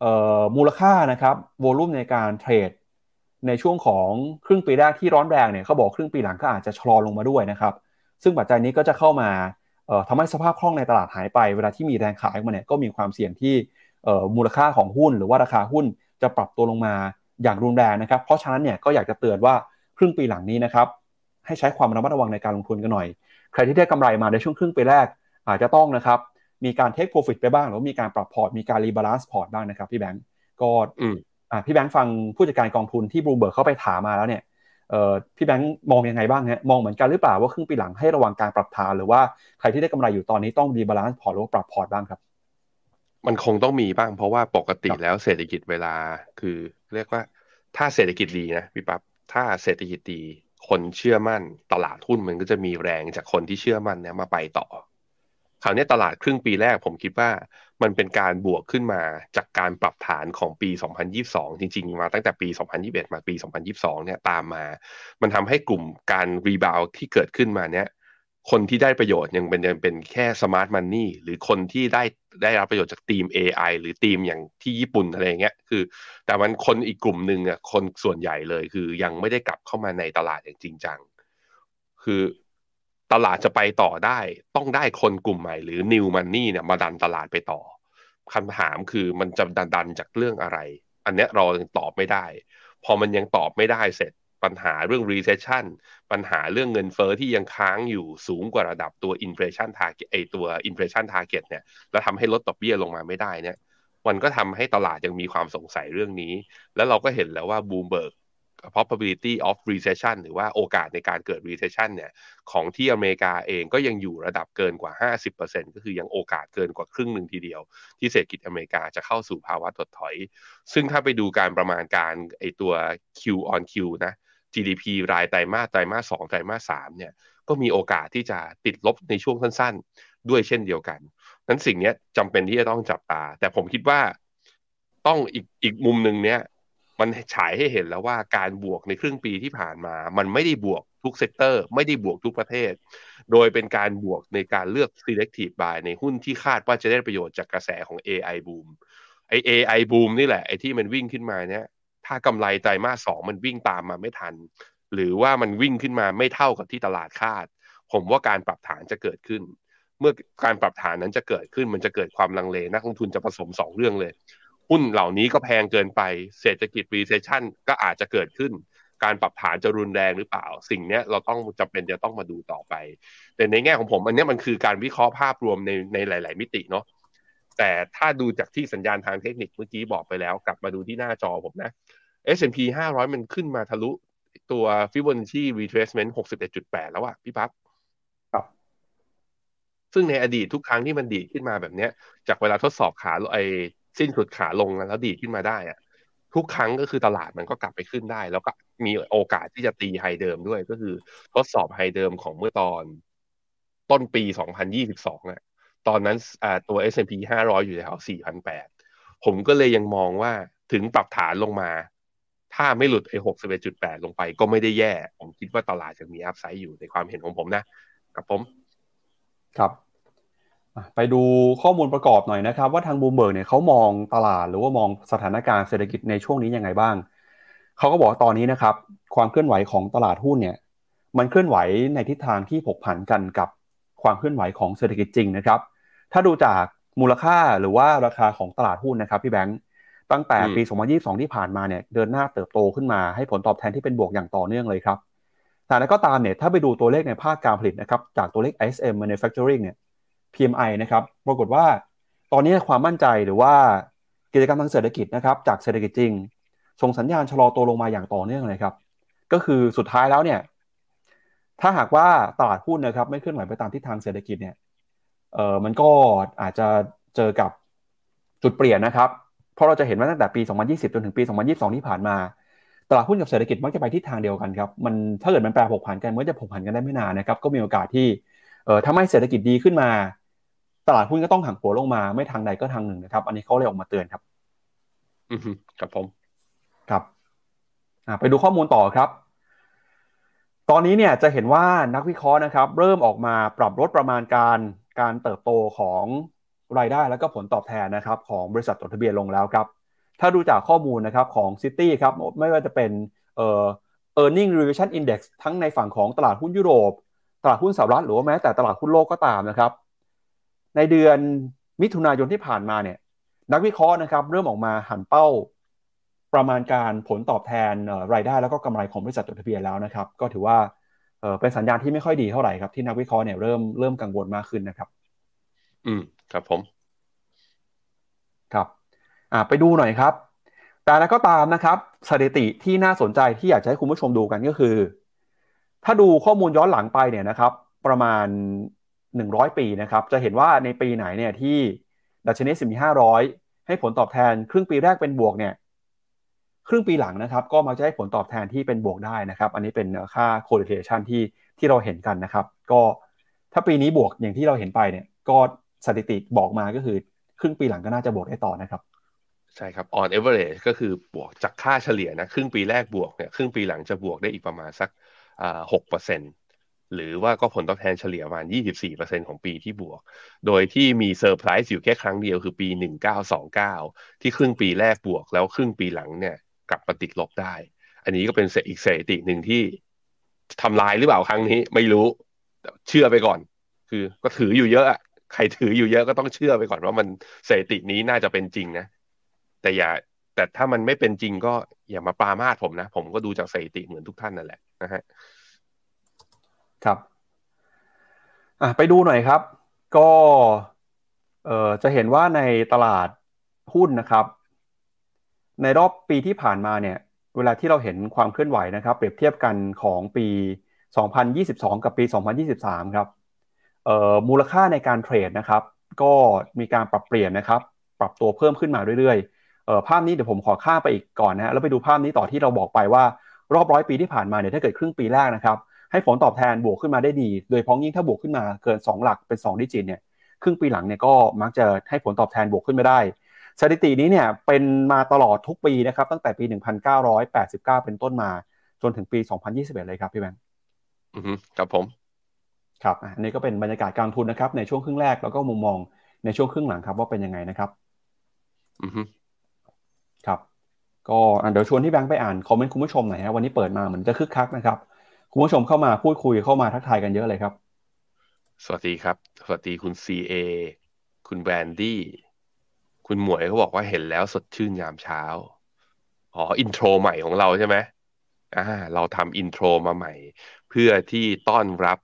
ออมูลค่านะครับโวลุ่มในการเทรดในช่วงของครึ่งปีแรกที่ร้อนแรงเนี่ยเขาบอกครึ่งปีหลังก็อาจจะชะลอลงมาด้วยนะครับ ซึ่งปัจจัยนี้ก็จะเข้ามา ทำให้สภาพคล่องในตลาดหายไป เวลาที่มีแรงขายมาเนี่ยก็มีความเสี่ยงที่มูลค่าของหุ้น หรือว่าราคาหุ้นจะปรับตัวลงมาอย่างรุนแรงนะครับ เพราะฉะนั้นเนี่ยก็อยากจะเตือนว่าครึ่งปีหลังนี้นะครับให้ใช้ความระมัดระวังในการลงทุนกันหน่อย ใครที่ได้กำไรมาในช่วงครึ่งปีแรก อาจจะต้องนะครับมีการ take profit ไปบ้าง หรือมีการปรับพอร์ต มีการ rebalance พอร์ตบ้างนะครับพี่แบงก์ก็อ่าพี่แบงค์ฟังผู้จัดการกองทุนที่บลูเบิร์กเข้าไปถามมาแล้วเนี่ยเอ่อ พี่แบงค์มองยังไงบ้างฮะมองเหมือนกันหรือเปล่าว่าครึ่งปีหลังให้ระวังการปรับฐานหรือว่าใครที่ได้กำไรอยู่ตอนนี้ต้อง rebalance พอร์ตหรือว่าปรับพอร์ตบ้างครับ มันคงต้องมีบ้างเพราะว่าปกติแล้วเศรษฐกิจเวลาคือ เรียกว่าถ้าเศรษฐกิจดีนะพี่ปั๊บถ้าเศรษฐกิจดีคนเชื่อมั่นตลาดหุ้นมันก็จะมีแรงจากคนที่เชื่อมั่นเนี่ยมาไปต่อคราวนี้ตลาดครึ่งปีแรกผมคิดว่า มันเป็นการบวกขึ้นมาจากการปรับฐานของปี 2022 จริง ๆ มาตั้งแต่ปี 2021 มาปี 2022 เนี่ยตามมา มันทำให้กลุ่มการ rebound ที่เกิดขึ้นมาเนี่ยคนที่ได้ประโยชน์ยังเป็นยังเป็นแค่ smart money หรือคนที่ได้ได้รับประโยชน์จากทีม AI หรือทีมอย่างที่ญี่ปุ่นอะไรเงี้ยคือ แต่มันคนอีกกลุ่มหนึ่งอะคนส่วนใหญ่เลยคือยังไม่ได้กลับเข้ามาในตลาดอย่างจริงจัง คือตลาดจะไปต่อได้ ต้องได้คนกลุ่มใหม่หรือ new money เนี่ยมาดันตลาดไปต่อ คำถามคือมันจะดันดันจากเรื่องอะไร อันเนี้ยเรายังตอบไม่ได้ พอมันยังตอบไม่ได้เสร็จปัญหาเรื่อง recession ปัญหาเรื่องเงินเฟอ้อที่ยังค้างอยู่สูงกว่าระดับตัว inflation target ไอตัว inflation target เนี่ยแล้วทำให้ลดดอกเบี้ยลงมาไม่ได้เนี่ยมันก็ทำให้ตลาดยังมีความสงสัยเรื่องนี้ แล้วเราก็เห็นแล้วว่าบูมเบิร์ก probability of recession หรือว่าโอกาสในการเกิด recession เนี่ยของที่อเมริกาเองก็ยังอยู่ระดับเกินกว่า 50%ก็คือยังโอกาสเกินกว่าครึ่งหนึ่งทีเดียว ที่เศรษฐกิจอเมริกาจะเข้าสู่ภาวะถดถอย ซึ่งถ้าไปดูการประมาณการไอตัว Q on Q นะ GDP รายไตรมาสไตรมาสสองไตรมาสสามเนี่ยก็มีโอกาสที่จะติดลบในช่วงสั้นๆ ด้วยเช่นเดียวกัน นั้นสิ่งนี้จำเป็นที่จะต้องจับตา แต่ผมคิดว่าต้องอีกอีกมุมหนึ่งเนี้ย มันฉายให้เห็นแล้วว่าการบวกในครึ่งปีที่ผ่านมา มันไม่ได้บวกทุก sector ไม่ได้บวกทุกประเทศ โดยเป็นการบวกในการเลือก selective buy ในหุ้นที่คาดว่าจะได้ประโยชน์จากกระแสของ AI boom ไอ AI boom นี่แหละไอที่มันวิ่งขึ้นมาเนี้ยถ้ากำไรไตรมาสสองมันวิ่งตามมาไม่ทัน หรือว่ามันวิ่งขึ้นมาไม่เท่ากับที่ตลาดคาด ผมว่าการปรับฐานจะเกิดขึ้น เมื่อการปรับฐานนั้นจะเกิดขึ้น มันจะเกิดความลังเลนักลงทุนจะผสมสองเรื่องเลย หุ้นเหล่านี้ก็แพงเกินไป เศรษฐกิจ recession ก็อาจจะเกิดขึ้น การปรับฐานจะรุนแรงหรือเปล่า สิ่งนี้เราต้องจำเป็นจะต้องมาดูต่อไป แต่ในแง่ของผมอันนี้มันคือการวิเคราะห์ภาพรวมในในหลาย ๆ มิติเนาะแต่ถ้าดูจากที่สัญญาณทางเทคนิคเมื่อกี้บอกไปแล้ว กลับมาดูที่หน้าจอผมนะ S&P 500 มันขึ้นมาทะลุตัว Fibonacci retracement 61.8 แล้วอะพี่ปั๊บครับซึ่งในอดีตทุกครั้งที่มันดีขึ้นมาแบบนี้จากเวลาทดสอบขาไอ สิ้นสุดขาลงแล้วดีขึ้นมาได้อะทุกครั้งก็คือตลาดมันก็กลับไปขึ้นได้ แล้วก็มีโอกาสที่จะตีไฮเดิมด้วยก็คือทดสอบไฮเดิมของเมื่อตอนต้นปี 2022อะตอนนั้นตัว S&P 500 อยู่แถว4,008 ผมก็เลยยังมองว่าถึงปรับฐานลงมา ถ้าไม่หลุดไอ้61.8 ลงไปก็ไม่ได้แย่ ผมคิดว่าตลาดจะมี upside อยู่ในความเห็นของผมนะ ครับผม ครับ ไปดูข้อมูลประกอบหน่อยนะครับ ว่าทางบูมเบิร์กเนี่ยเขามองตลาดหรือว่ามองสถานการณ์เศรษฐกิจในช่วงนี้ยังไงบ้าง เขาก็บอกตอนนี้นะครับ ความเคลื่อนไหวของตลาดหุ้นเนี่ยมันเคลื่อนไหวในทิศทางที่ผกผันกันกับความเคลื่อนไหวของเศรษฐกิจจริงนะครับ ถ้าดูจากมูลค่าหรือว่าราคาของตลาดหุ้นนะครับพี่แบงค์ตั้งแต่ปี 2022 ที่ผ่านมาเนี่ยเดินหน้าเติบโตขึ้นมาให้ผลตอบแทนที่เป็นบวกอย่างต่อเนื่องเลยครับแต่นั้นก็ตามเนี่ยถ้าไปดูตัวเลขในภาคการผลิตนะครับจากตัวเลข ISM Manufacturing เนี่ย PMI นะครับปรากฏว่าตอนนี้ความมั่นใจหรือว่ากิจกรรมทางเศรษฐกิจนะครับจากเศรษฐกิจจริงส่งสัญญาณชะลอตัวลงมาอย่างต่อเนื่องเลยครับ ก็คือสุดท้ายแล้วเนี่ย ถ้าหากว่าตลาดหุ้นนะครับ ไม่เคลื่อนไหวไปตามทิศทางเศรษฐกิจเนี่ยเออมันก็อาจจะเจอกับจุดเปลี่ยนนะครับ เพราะเราจะเห็นว่าตั้งแต่ปี 2020 จนถึงปี 2022 ที่ผ่านมา ตลาดหุ้นกับเศรษฐกิจมักจะไปทิศทางเดียวกันครับ มันถ้าเกิดมันแปรผกผันกันมันจะผกผันกันได้ไม่นานนะครับ ก็มีโอกาสที่เออถ้าไม่เศรษฐกิจดีขึ้นมา ตลาดหุ้นก็ต้องหักหัวลงมาไม่ทางใดก็ทางหนึ่งนะครับ อันนี้เขาเลยออกมาเตือนครับอืมครับผมครับไปดูข้อมูลต่อครับ ตอนนี้เนี่ยจะเห็นว่านักวิเคราะห์นะครับ เริ่มออกมาปรับลดประมาณการการเติบโตของรายได้และก็ผลตอบแทนนะครับ ของบริษัทจดทะเบียนลงแล้วครับ ถ้าดูจากข้อมูลนะครับของ City ครับไม่ว่าจะเป็นเอ่อ earning revision index ทั้งในฝั่งของตลาดหุ้นยุโรป ตลาดหุ้นสหรัฐหรือว่าแม้แต่ตลาดหุ้นโลกก็ตามนะครับ ในเดือนมิถุนายนที่ผ่านมาเนี่ยนักวิเคราะห์นะครับเริ่มออกมาหันเป้าประมาณการผลตอบแทนรายได้แล้วก็กำไรของบริษัทจดทะเบียนแล้วนะครับ ก็ถือว่าเป็นสัญญาณที่ไม่ค่อยดีเท่าไหร่ครับที่นักวิเคราะห์เนี่ยเริ่มเริ่มกังวลมากขึ้นนะครับ อืมครับผม ครับอ่าไปดูหน่อยครับ แต่แล้วก็ตามนะครับ สถิติที่น่าสนใจที่อยากจะให้คุณผู้ชมดูกันก็คือ ถ้าดูข้อมูลย้อนหลังไปเนี่ยนะครับ ประมาณ 100 ปีนะครับ จะเห็นว่าในปีไหนเนี่ยที่ดัชนีสิมี500ให้ผลตอบแทนครึ่งปีแรกเป็นบวกเนี่ยครึ่งปีหลังนะครับ ก็มักจะให้ผลตอบแทนที่เป็นบวกได้นะครับ อันนี้เป็นค่า correlation ที่ที่เราเห็นกันนะครับ ก็ถ้าปีนี้บวกอย่างที่เราเห็นไปเนี่ยก็สถิติบอกมาก็คือครึ่งปีหลังก็น่าจะบวกได้ต่อนะครับ ใช่ครับ on average ก็คือบวกจากค่าเฉลี่ยนะ ครึ่งปีแรกบวกเนี่ยครึ่งปีหลังจะบวกได้อีกประมาณสักหกเปอร์เซ็นต์ หรือว่าก็ผลตอบแทนเฉลี่ยประมาณ 24%ของปีที่บวก โดยที่มีเซอร์ไพรส์อยู่แค่ครั้งเดียวคือปี 1929 ที่ครึ่งปีแรกบวก แล้วครึ่งปีหลังเนี่ยกลับมาติดลบได้ อันนี้ก็เป็นอีกสถิติหนึ่งที่ทำลายหรือเปล่าครั้งนี้ ไม่รู้เชื่อไปก่อน คือก็ถืออยู่เยอะใครถืออยู่เยอะก็ต้องเชื่อไปก่อนว่ามันสถิตินี้น่าจะเป็นจริงนะ แต่อย่าแต่ถ้ามันไม่เป็นจริงก็อย่ามาปรามาสผมนะ ผมก็ดูจากสถิติเหมือนทุกท่านนั่นแหละนะฮะ ครับอะไปดูหน่อยครับ ก็เอ่อจะเห็นว่าในตลาดหุ้นนะครับ ในรอบปีที่ผ่านมาเนี่ย เวลาที่เราเห็นความเคลื่อนไหวนะครับ เปรียบเทียบกันของปี 2022 กับปี 2023 ครับเอ่อมูลค่าในการเทรดนะครับ ก็มีการปรับเปลี่ยนนะครับ ปรับตัวเพิ่มขึ้นมาเรื่อยๆเอ่อภาพนี้เดี๋ยวผมขอข้ามไปอีกก่อนนะแล้วไปดูภาพนี้ต่อที่เราบอกไปว่า รอบร้อยปีที่ผ่านมาเนี่ยถ้าเกิดครึ่งปีแรกนะครับ ให้ผลตอบแทนบวกขึ้นมาได้ดี โดยพ้องยิ่งถ้าบวกขึ้นมาเกิน 2 หลักเป็น 2 ดิจิตเนี่ยครึ่งปีหลังเนี่ยก็มักจะให้ผลตอบแทนบวกขึ้นมาได้ สถิตินี้เนี่ยเป็นมาตลอดทุกปีนะครับตั้งแต่ปี 1989 เป็นต้นมาจนถึงปี 2021 เลยครับพี่แบงค์อือครับผมครับอันนี้ก็เป็นบรรยากาศการทุนนะครับในช่วงครึ่งแรกแล้วก็มุมมองในช่วงครึ่งหลังครับว่าเป็นยังไงนะครับอือครับ ก็เดี๋ยวชวนที่แบงค์ไปอ่านคอมเมนต์คุณผู้ชมหน่อยฮะวันนี้เปิดมาเหมือนจะคึกคักนะครับ คุณผู้ชมเข้ามาพูดคุยเข้ามาทักทายกันเยอะเลยครับ สวัสดีครับ สวัสดีคุณซีเอคุณแบรนดี้ คุณหมวยเขาบอกว่าเห็นแล้วสดชื่นยามเช้า อ๋อ อินโทรใหม่ของเราใช่ไหมอ่า เราทำอินโทรมาใหม่ เพื่อที่ต้อนรับ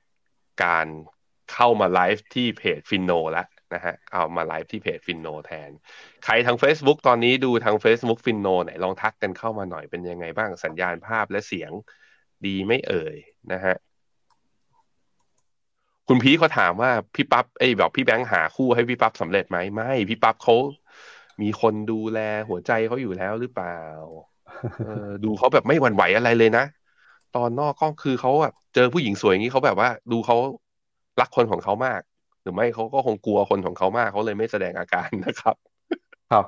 การเข้ามาไลฟ์ที่เพจ Finno แล้วนะฮะ เอามาไลฟ์ที่เพจ Finno แทน ใครทาง Facebook ตอนนี้ดูทาง Facebook Finno ไหนลองทักกันเข้ามาหน่อยเป็นยังไงบ้างสัญญาณภาพและเสียงดีไม่เอ่ย นะฮะคุณพีเขาถามว่าพี่ปั๊บไอ้แบบพี่แบงค์หาคู่ให้พี่ปั๊บสำเร็จไหมไม่พี่ปั๊บเขามีคนดูแลหัวใจเขาอยู่แล้วหรือเปล่าเออดูเขาแบบไม่หวั่นไหวอะไรเลยนะตอนนอกก็คือเขาแบบเจอผู้หญิงสวยอย่างนี้เขาแบบว่า ดูเขารักคนของเขามาก หรือไม่เขาก็คงกลัวคนของเขามากเขาเลยไม่แสดงอาการนะครับ ครับ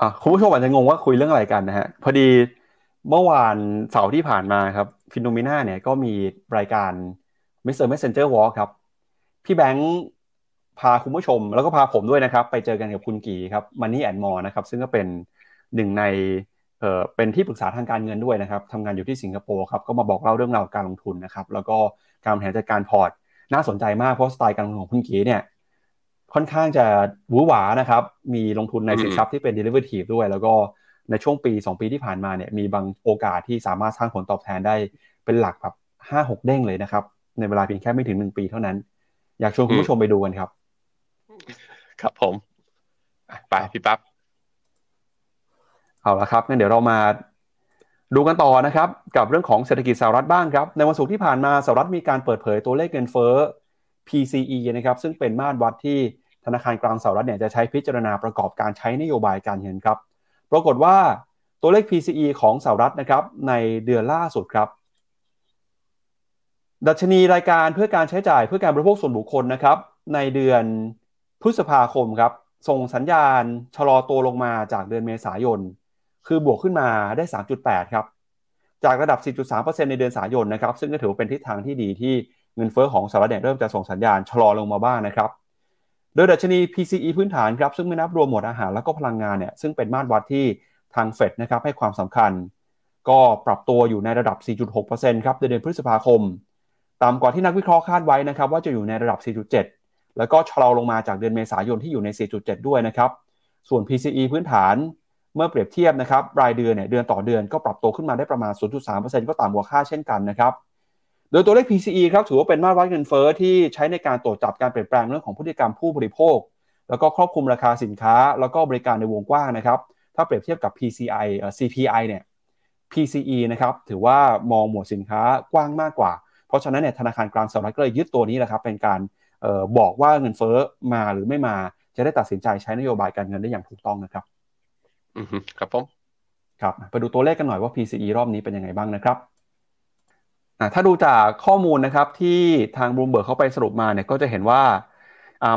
อะคุณผู้ชมอาจจะงงว่าคุยเรื่องอะไรกันนะฮะพอดีเมื่อวานเสาร์ที่ผ่านมาครับ Finnomena เนี่ยก็มีรายการ Mr. Messenger Walk ครับ พี่แบงค์พาคุณผู้ชม แล้วก็พาผมด้วยนะครับ ไปเจอกันกับคุณกีครับ Money and More นะครับ ซึ่งก็เป็นหนึ่งในเออเป็นที่ปรึกษาทางการเงินด้วยนะครับทำงานอยู่ที่สิงคโปร์ครับ ก็มาบอกเล่าเรื่องราวการลงทุนนะครับ แล้วก็การบริหารจัดการพอร์ต น่าสนใจมากเพราะสไตล์การลงทุนของคุณกีเนี่ยค่อนข้างจะหวือหวานะครับ มีลงทุนในสินทรัพย์ที่เป็น derivative ด้วย แล้วก็ ในช่วงปี 2 ปีที่ผ่านมาเนี่ยมีบางโอกาสที่สามารถสร้างผลตอบแทนได้เป็นหลักแบบห้าหกเด้งเลยนะครับ ในเวลาเพียงแค่ไม่ถึงหนึ่งปีเท่านั้น อยากชวนคุณผู้ชมไปดูกันครับ ครับผมไปพี่ปั๊บเอาละครับงั้นเดี๋ยวเรามาดูกันต่อนะครับ กับเรื่องของเศรษฐกิจสหรัฐบ้างครับ ในวันศุกร์ที่ผ่านมาสหรัฐมีการเปิดเผยตัวเลขเงินเฟ้อ PCE นะครับซึ่งเป็นมาตรวัดที่ธนาคารกลางสหรัฐเนี่ยจะใช้พิจารณาประกอบการใช้นโยบายการเงินครับ ปรากฏว่าตัวเลข PCE ของสหรัฐนะครับในเดือนล่าสุดครับ ดัชนีรายการเพื่อการใช้จ่ายเพื่อการบริโภคส่วนบุคคลนะครับ ในเดือนพฤษภาคมครับ ส่งสัญญาณชะลอตัวลงมาจากเดือนเมษายน คือบวกขึ้นมาได้ 3.8 ครับ จากระดับ 4.3%ในเดือนสายนนะครับ ซึ่งก็ถือเป็นทิศทางที่ดีที่เงินเฟอ้อของสหรัฐเริ่มจะส่งสัญญาณชะลอลงมาบ้างนะครับ โดยดัชนี PCE พื้นฐานครับซึ่งไม่นับรวมหมวดอาหารแล้วก็พลังงานเนี่ยซึ่งเป็นมาตรวัดที่ทางเฟดนะครับให้ความสำคัญ ก็ปรับตัวอยู่ในระดับ 4.6%ครับในเดือนพฤษภาคม ต่ำกว่าที่นักวิเคราะห์คาดไว้นะครับว่าจะอยู่ในระดับ 4.7 แล้วก็ชะลอลงมาจากเดือนเมษายนที่อยู่ใน 4.7 ด้วยนะครับ ส่วน PCE พื้นฐานเมื่อเปรียบเทียบนะครับรายเดือนเนี่ยเดือนต่อเดือนก็ปรับตัวขึ้นมาได้ประมาณ 0.3%ก็ต่ำกว่าค่าเช่นกันนะครับโดยตัวเลข PCE ครับถือว่าเป็นมาตรวัดเงินเฟอ้อที่ใช้ในการตรวจจับการเปลี่ยนแปลงเรื่องของพฤติกรรมผู้บริโภค แล้วก็ครอบคลุมราคาสินค้า แล้วก็บริการในวงกว้างนะครับ ถ้าเปรียบเทียบกับ PCI เอ่อ CPI เนี่ย PCE นะครับถือว่ามองหมวดสินค้ากว้างมากกว่า เพราะฉะนั้นเนี่ยธนาคารกลางสหรัฐก็เลยยึดตัวนี้แหละครับเป็นการออบอกว่าเงินเฟอ้อมาหรือไม่มาจะได้ตัดสินใจใช้นโยบายการเงินได้อย่างถูกต้องนะครับอืมครับผมครับไปดูตัวเลขกันหน่อยว่า PCE รอบนี้เป็นยังไงบ้างนะครับ ถ้าดูจากข้อมูลนะครับที่ทางบลูเบิร์กเขาไปสรุปมาเนี่ยก็จะเห็นว่า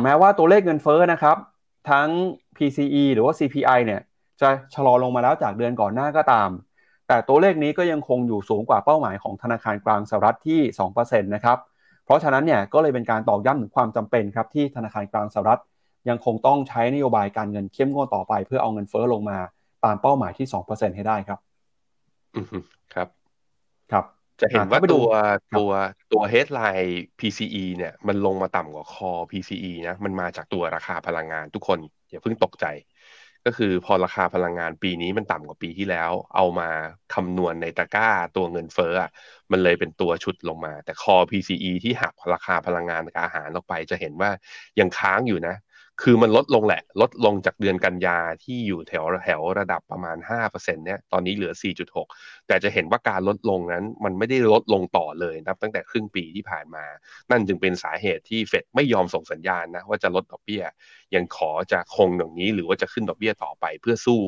แม้ว่าตัวเลขเงินเฟ้อนะครับ ทั้ง PCE หรือว่า CPI เนี่ยจะชะลอลงมาแล้วจากเดือนก่อนหน้าก็ตาม แต่ตัวเลขนี้ก็ยังคงอยู่สูงกว่าเป้าหมายของธนาคารกลางสหรัฐที่2%นะครับเพราะฉะนั้นเนี่ยก็เลยเป็นการตอกย้ำถึงความจำเป็นครับที่ธนาคารกลางสหรัฐยังคงต้องใช้นโยบายการเงินเข้มงวดต่อไป เพื่อเอาเงินเฟ้อลงมาตามเป้าหมายที่ 2%ให้ได้ครับอืมครับครับ จะเห็นว่าตัวตัวตัว headline PCE เนี่ย มันลงมาต่ำกว่าคอ PCE นะ มันมาจากตัวราคาพลังงานทุกคน อย่าเพิ่งตกใจ ก็คือพอราคาพลังงานปีนี้มันต่ำกว่าปีที่แล้ว เอามาคำนวณในตะกร้าตัวเงินเฟ้อมันเลยเป็นตัวชุดลงมา แต่คอ PCE ที่หักราคาพลังงานกับอาหารออกไป จะเห็นว่ายังค้างอยู่นะ คือมันลดลงแหละ ลดลงจากเดือนกันยาที่อยู่แถวแถวระดับประมาณ 5%เนี่ยตอนนี้เหลือ 4.6 แต่จะเห็นว่าการลดลงนั้น มันไม่ได้ลดลงต่อเลยนับตั้งแต่ครึ่งปีที่ผ่านมา นั่นจึงเป็นสาเหตุที่เฟดไม่ยอมส่งสัญญาณนะว่าจะลดดอกเบี้ย ยังขอจะคงอย่างนี้หรือว่าจะขึ้นดอกเบี้ยต่อไปเพื่อสู้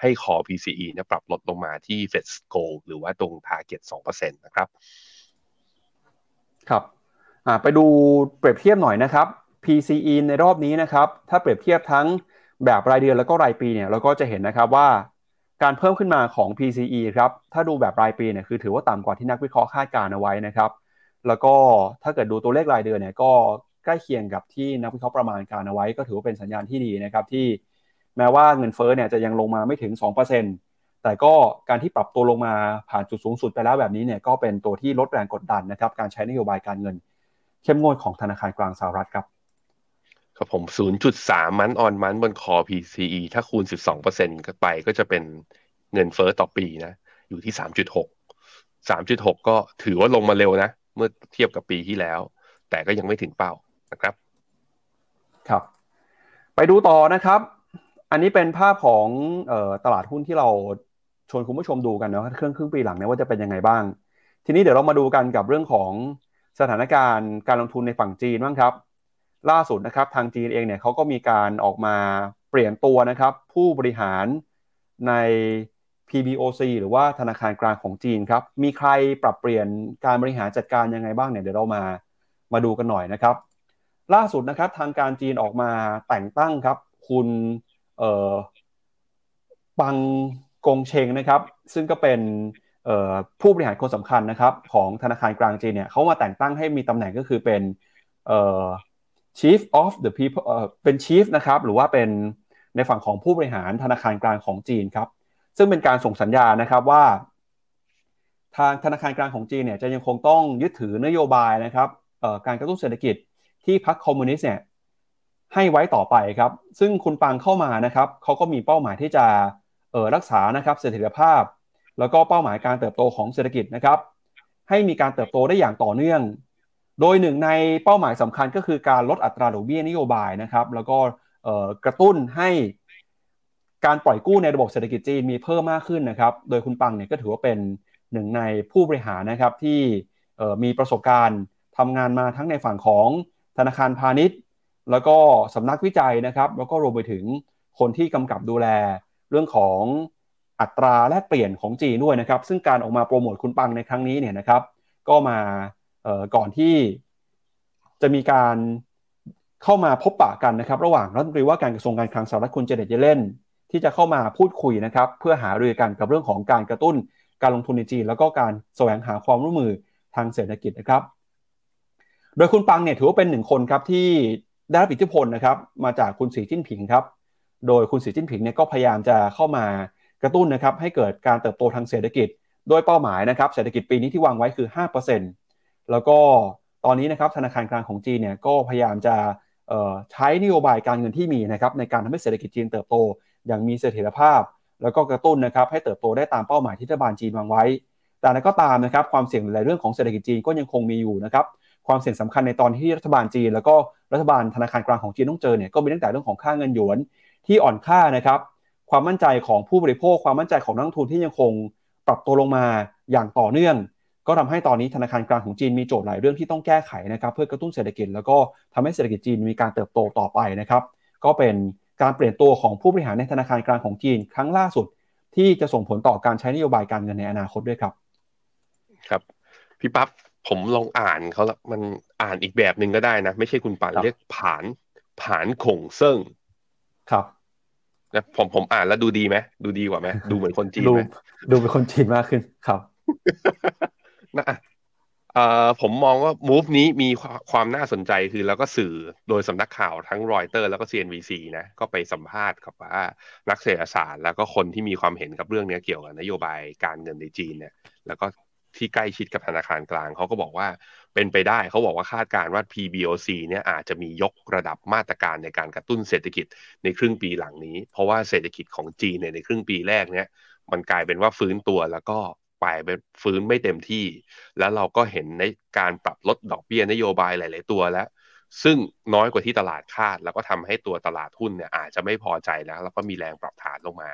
ให้คอ PCE เนี่ยปรับลดลงมาที่เฟดโกลหรือว่าตรง target 2%นะครับ ครับไปดูเปรียบเทียบหน่อยนะครับ PCE ในรอบนี้นะครับถ้าเปรียบเทียบทั้งแบบรายเดือนแล้วก็รายปีเนี่ยเราก็จะเห็นนะครับว่าการเพิ่มขึ้นมาของ PCE ครับถ้าดูแบบรายปีเนี่ยคือถือว่าต่ำกว่าที่นักวิเคราะห์คาดการเอาไว้นะครับแล้วก็ถ้าเกิดดูตัวเลขรายเดือนเนี่ยก็ใกล้เคียงกับที่นักวิเคราะห์ประมาณการเอาไว้ ก็ถือว่าเป็นสัญญาณที่ดีนะครับที่แม้ว่าเงินเฟ้อเนี่ยจะยังลงมาไม่ถึง 2%แต่ก็การที่ปรับตัวลงมาผ่านจุดสูงสุดไปแล้วแบบนี้เนี่ยก็เป็นตัวที่ลดแรงกดดันนะครับการใช้นโยบายการเงิน เข้มงวดของธนาคารกลางสหรัฐครับ ครับผม0.3มันออนมันบนคอ PCE ถ้าคูณ12%ไปก็จะเป็นเงินเฟอ้อต่อปีนะ อยู่ที่3.6 3.6ก็ถือว่าลงมาเร็วนะ เมื่อเทียบกับปีที่แล้ว แต่ก็ยังไม่ถึงเป้านะครับ ครับ ไปดูต่อนะครับ อันนี้เป็นภาพของออตลาดหุ้นที่เราชวนคุณผู้ชมดูกันนะเครื่องครึ่งปีหลังเนี่ยว่าจะเป็นยังไงบ้าง ทีนี้เดี๋ยวเรามาดูกันกับเรื่องของสถานการณ์การลงทุนในฝั่งจีนบ้างครับ ล่าสุดนะครับทางจีนเองเนี่ยเขาก็มีการออกมาเปลี่ยนตัวนะครับ ผู้บริหารใน PBOC หรือว่าธนาคารกลางของจีนครับ มีใครปรับเปลี่ยนการบริหารจัดการยังไงบ้างเนี่ยเดี๋ยวเรามามาดูกันหน่อยนะครับ ล่าสุดนะครับทางการจีนออกมาแต่งตั้งครับ คุณเอ่อปังกงเชงนะครับ ซึ่งก็เป็นผู้บริหารคนสำคัญนะครับ ของธนาคารกลางจีนเนี่ยเขามาแต่งตั้งให้มีตำแหน่งก็คือเป็น chief of the people เป็น chief นะครับหรือว่าเป็นในฝั่งของผู้บริหารธนาคารกลางของจีนครับซึ่งเป็นการส่งสัญญานะครับว่า ทางธนาคารกลางของจีนเนี่ยจะยังคงต้องยึดถือนโยบายนะครับการกระตุ้นเศรษฐกิจที่พรรคคอมมิวนิสต์เนี่ยให้ไว้ต่อไปครับ ซึ่งคุณปังเข้ามานะครับเขาก็มีเป้าหมายที่จะรักษานะครับเสถียรภาพ แล้วก็เป้าหมายการเติบโตของเศรษฐกิจนะครับ ให้มีการเติบโตได้อย่างต่อเนื่อง โดยหนึ่งในเป้าหมายสำคัญก็คือการลดอัตราดอกเบี้ยนโยบายนะครับแล้วก็กระตุ้นให้การปล่อยกู้ในระบบเศรษฐกิจจีนมีเพิ่มมากขึ้นนะครับ โดยคุณปังเนี่ยก็ถือว่าเป็นหนึ่งในผู้บริหารนะครับที่มีประสบการณ์ทำงานมาทั้งในฝั่งของธนาคารพาณิชย์ แล้วก็สำนักวิจัยนะครับ แล้วก็รวมไปถึงคนที่กำกับดูแลเรื่องของอัตราแลกเปลี่ยนของจีนด้วยนะครับ ซึ่งการออกมาโปรโมทคุณปังในครั้งนี้เนี่ยนะครับ ก็มา ก่อนที่จะมีการเข้ามาพบปะกันนะครับ ระหว่างรัฐมนตรีว่าการกระทรวงการคลังสหรัฐคุณเจเนตเยเลนที่จะเข้ามาพูดคุยนะครับ เพื่อหารือกันกับเรื่องของการกระตุ้นการลงทุนในจีน แล้วก็การแสวงหาความร่วมมือทางเศรษฐกิจนะครับ โดยคุณปังเนี่ยถือว่าเป็นหนึ่งคนครับที่ได้รับอิทธิพลนะครับมาจากคุณสีจิ้นผิงครับ โดยคุณสีจิ้นผิงเนี่ยก็พยายามจะเข้ามากระตุ้นนะครับให้เกิดการเติบโตทางเศรษฐกิจ โดยเป้าหมายนะครับเศรษฐกิจปีนี้ที่วางไว้คือ 5% แล้วก็ตอนนี้นะครับธนาคารกลางของจีนเนี่ยก็พยายามจะใช้นโยบายการเงินที่มีนะครับในการทำให้เศรษฐกิจจีนเติบโต อย่างมีเสถียรภาพ แล้วก็กระตุ้นนะครับให้เติบโตได้ตามเป้าหมายที่รัฐบาลจีนวางไว้ แต่นั้นก็ตามนะครับความเสี่ยงในเรื่องของเศรษฐกิจจีนก็ยังคงมีอยู่นะครับความเสี่ยงสำคัญในตอนที่รัฐบาลจีน แล้วก็รัฐบาลธนาคารกลางของจีนต้องเจอเนี่ยก็มีตั้งแต่เรื่องของค่าเงินหยวนที่อ่อนค่านะครับความมั่นใจของผู้บริโภค ความมั่นใจของนักลงทุนที่ยังคงปรับตัวลงมาอย่างต่อเนื่อง ก็ทำให้ตอนนี้ธนาคารกลางของจีนมีโจทย์หลายเรื่องที่ต้องแก้ไขนะครับเพื่อกระตุ้นเศรษฐกิจแล้วก็ทำให้เศรษฐกิจจีนมีการเติบโตต่อไปนะครับก็เป็นการเปลี่ยนตัวของผู้บริหารในธนาคารกลางของจีน ครั้งล่าสุด ที่จะส่งผลต่อการใช้นโยบายการเงินในอนาคตด้วยครับ ครับพี่ปั๊บผมลองอ่านเขาละมันอ่านอีกแบบหนึ่งก็ได้นะ ไม่ใช่คุณปันเรียกผานผานขงเซิงครับนะผมผมอ่านแล้วดูดีไหมดูดีกว่าไหมดูเหมือนคนจีนไหมดูเป็นคนจีนมากขึ้นครับ นะเอ่อผมมองว่า move นี้มีความน่าสนใจคือแล้วก็สื่อโดยสำนักข่าวทั้งรอยเตอร์แล้วก็ CNBC นะก็ไปสัมภาษณ์กับว่านักเศรษฐศาสตร์ แล้วก็คนที่มีความเห็นกับเรื่องนี้เกี่ยวกับนโยบายการเงินในจีนเนี่ยแล้วก็ที่ใกล้ชิดกับธนาคารกลางเขาก็บอกว่าเป็นไปได้เขาบอกว่าคาดการณ์ว่า PBOC เนี่ยอาจจะมียกระดับมาตรการในการกระตุ้นเศรษฐกิจในครึ่งปีหลังนี้ เพราะว่าเศรษฐกิจของจีนเนี่ยในครึ่งปีแรกเนี่ยมันกลายเป็นว่าฟื้นตัวแล้วก็ ไปฟื้นไม่เต็มที่ แล้วเราก็เห็นในการปรับลดดอกเบี้ยนโยบายหลาย ๆ ตัวแล้ว ซึ่งน้อยกว่าที่ตลาดคาด แล้วก็ทำให้ตัวตลาดหุ้นเนี่ยอาจจะไม่พอใจแล้ว แล้วก็มีแรงปรับฐานลงมา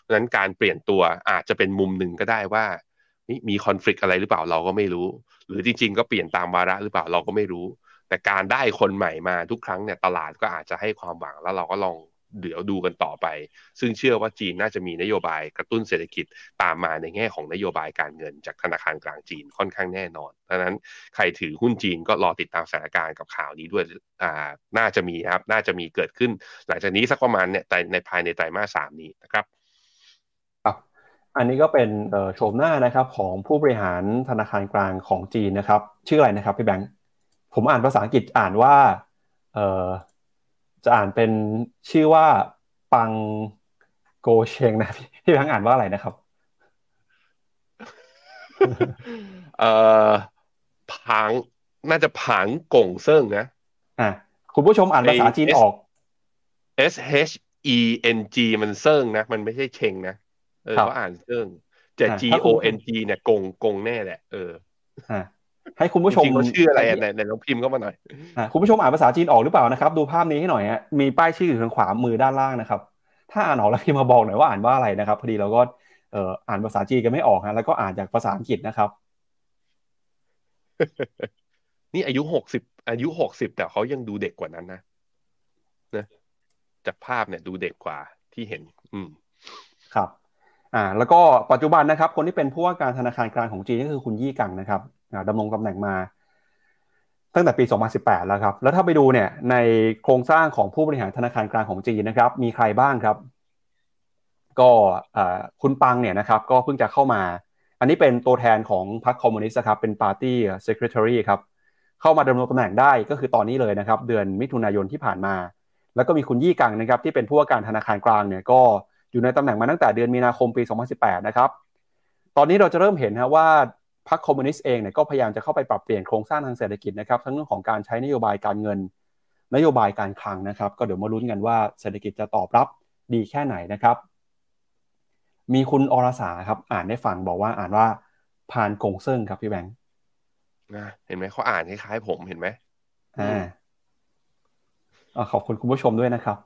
เพราะนั้นการเปลี่ยนตัวอาจจะเป็นมุมหนึ่งก็ได้ว่านี่มีคอน FLICT อะไรหรือเปล่าเราก็ไม่รู้ หรือจริง ๆ ก็เปลี่ยนตามวาระหรือเปล่าเราก็ไม่รู้ แต่การได้คนใหม่มาทุกครั้งเนี่ยตลาดก็อาจจะให้ความหวังแล้วเราก็ลอง เดี๋ยวดูกันต่อไป ซึ่งเชื่อว่าจีนน่าจะมีนโยบายกระตุ้นเศรษฐกิจตามมาในแง่ของนโยบายการเงินจากธนาคารกลางจีนค่อนข้างแน่นอนดังนั้นใครถือหุ้นจีนก็รอติดตามสถานการณ์กับข่าวนี้ด้วยอ่าน่าจะมีครับ น่าจะมีเกิดขึ้น หลังจากนี้สักประมาณเนี่ยในภายในไตรมาสสามนี้นะครับครับอันนี้ก็เป็นโฉมหน้านะครับของผู้บริหารธนาคารกลางของจีนนะครับ ชื่ออะไรนะครับพี่แบงค์ผมอ่านภาษาอังกฤษอ่านว่าเอ่อ จะอ่านเป็นชื่อว่าปังโกเชงนะพี่พี่พังอ่านว่าอะไรนะครับ เอ่อผังน่าจะผังกงเซิงนะอะคุณผู้ชมอ่านภาษาจีนออก S H E N G มันเซิงนะ มันไม่ใช่เชงนะเออเขาอ่านเซิงแต่ G O N G เนี่ยกงกงแน่แหละ เออ ให้คุณผู้ชมเขาชื่ออะไรในในลองพิมพ์ก็มาหน่อยคุณผู้ชมอ่านภาษาจีนออกหรือเปล่านะครับ ดูภาพนี้ให้หน่อยฮะมีป้ายชื่ออยู่ทางขวามือด้านล่างนะครับ ถ้าอ่านออกแล้วพิมพ์มาบอกหน่อยว่าอ่านว่าอะไรนะครับพอดีเราก็เอ่ออ่านภาษาจีนกันไม่ออกฮะแล้วก็อ่านจากภาษาอังกฤษนะครับ นี่อายุหกสิบอายุหกสิบแต่เขายังดูเด็กกว่านั้นนะนะจากภาพเนี่ยดูเด็กกว่าที่เห็น อืมครับ อ่า แล้วก็ปัจจุบันนะครับ คนที่เป็นผู้ว่าการธนาคารกลางของจีนก็คือคุณยี่กังนะครับ ดำรงตำแหน่งมา ตั้งแต่ปี 2018 แล้วครับ แล้วถ้าไปดูเนี่ยในโครงสร้างของผู้บริหารธนาคารกลางของจีนนะครับ มีใครบ้างครับ ก็คุณปังเนี่ยนะครับ ก็เพิ่งจะเข้ามา อันนี้เป็นตัวแทนของพรรคคอมมิวนิสต์ครับเป็นปาร์ตี้เซคร r e ทอรีครับเข้ามาดำรงตำแหน่งได้ก็คือตอนนี้เลยนะครับ เดือนมิถุนายนที่ผ่านมา แล้วก็มีคุณยี่กังนะครับ ที่เป็นผู้ว่าการธนาคารกลางเนี่ยก็อยู่ในตำแหน่งมาตั้งแต่เดือนมีนาคมปี 2018 นะครับ ตอนนี้เราจะเริ่มเห็นนะว่า พรรคคอมมิวนิสต์เองเนี่ยก็พยายามจะเข้าไปปรับเปลี่ยนโครงสร้างทางเศรษฐกิจนะครับทั้งเรื่องของการใช้นโยบายการเงิน นโยบายการคลังนะครับ ก็เดี๋ยวมาลุ้นกันว่าเศรษฐกิจจะตอบรับดีแค่ไหนนะครับ มีคุณอรสาครับอ่านได้ฟังบอกว่าอ่านว่าพานกงเซิงครับพี่แบงค์นะเห็นไหมเขาอ่านคล้ายๆผมเห็นไหมอ่าขอบคุณคุณผู้ชมด้วยนะครับ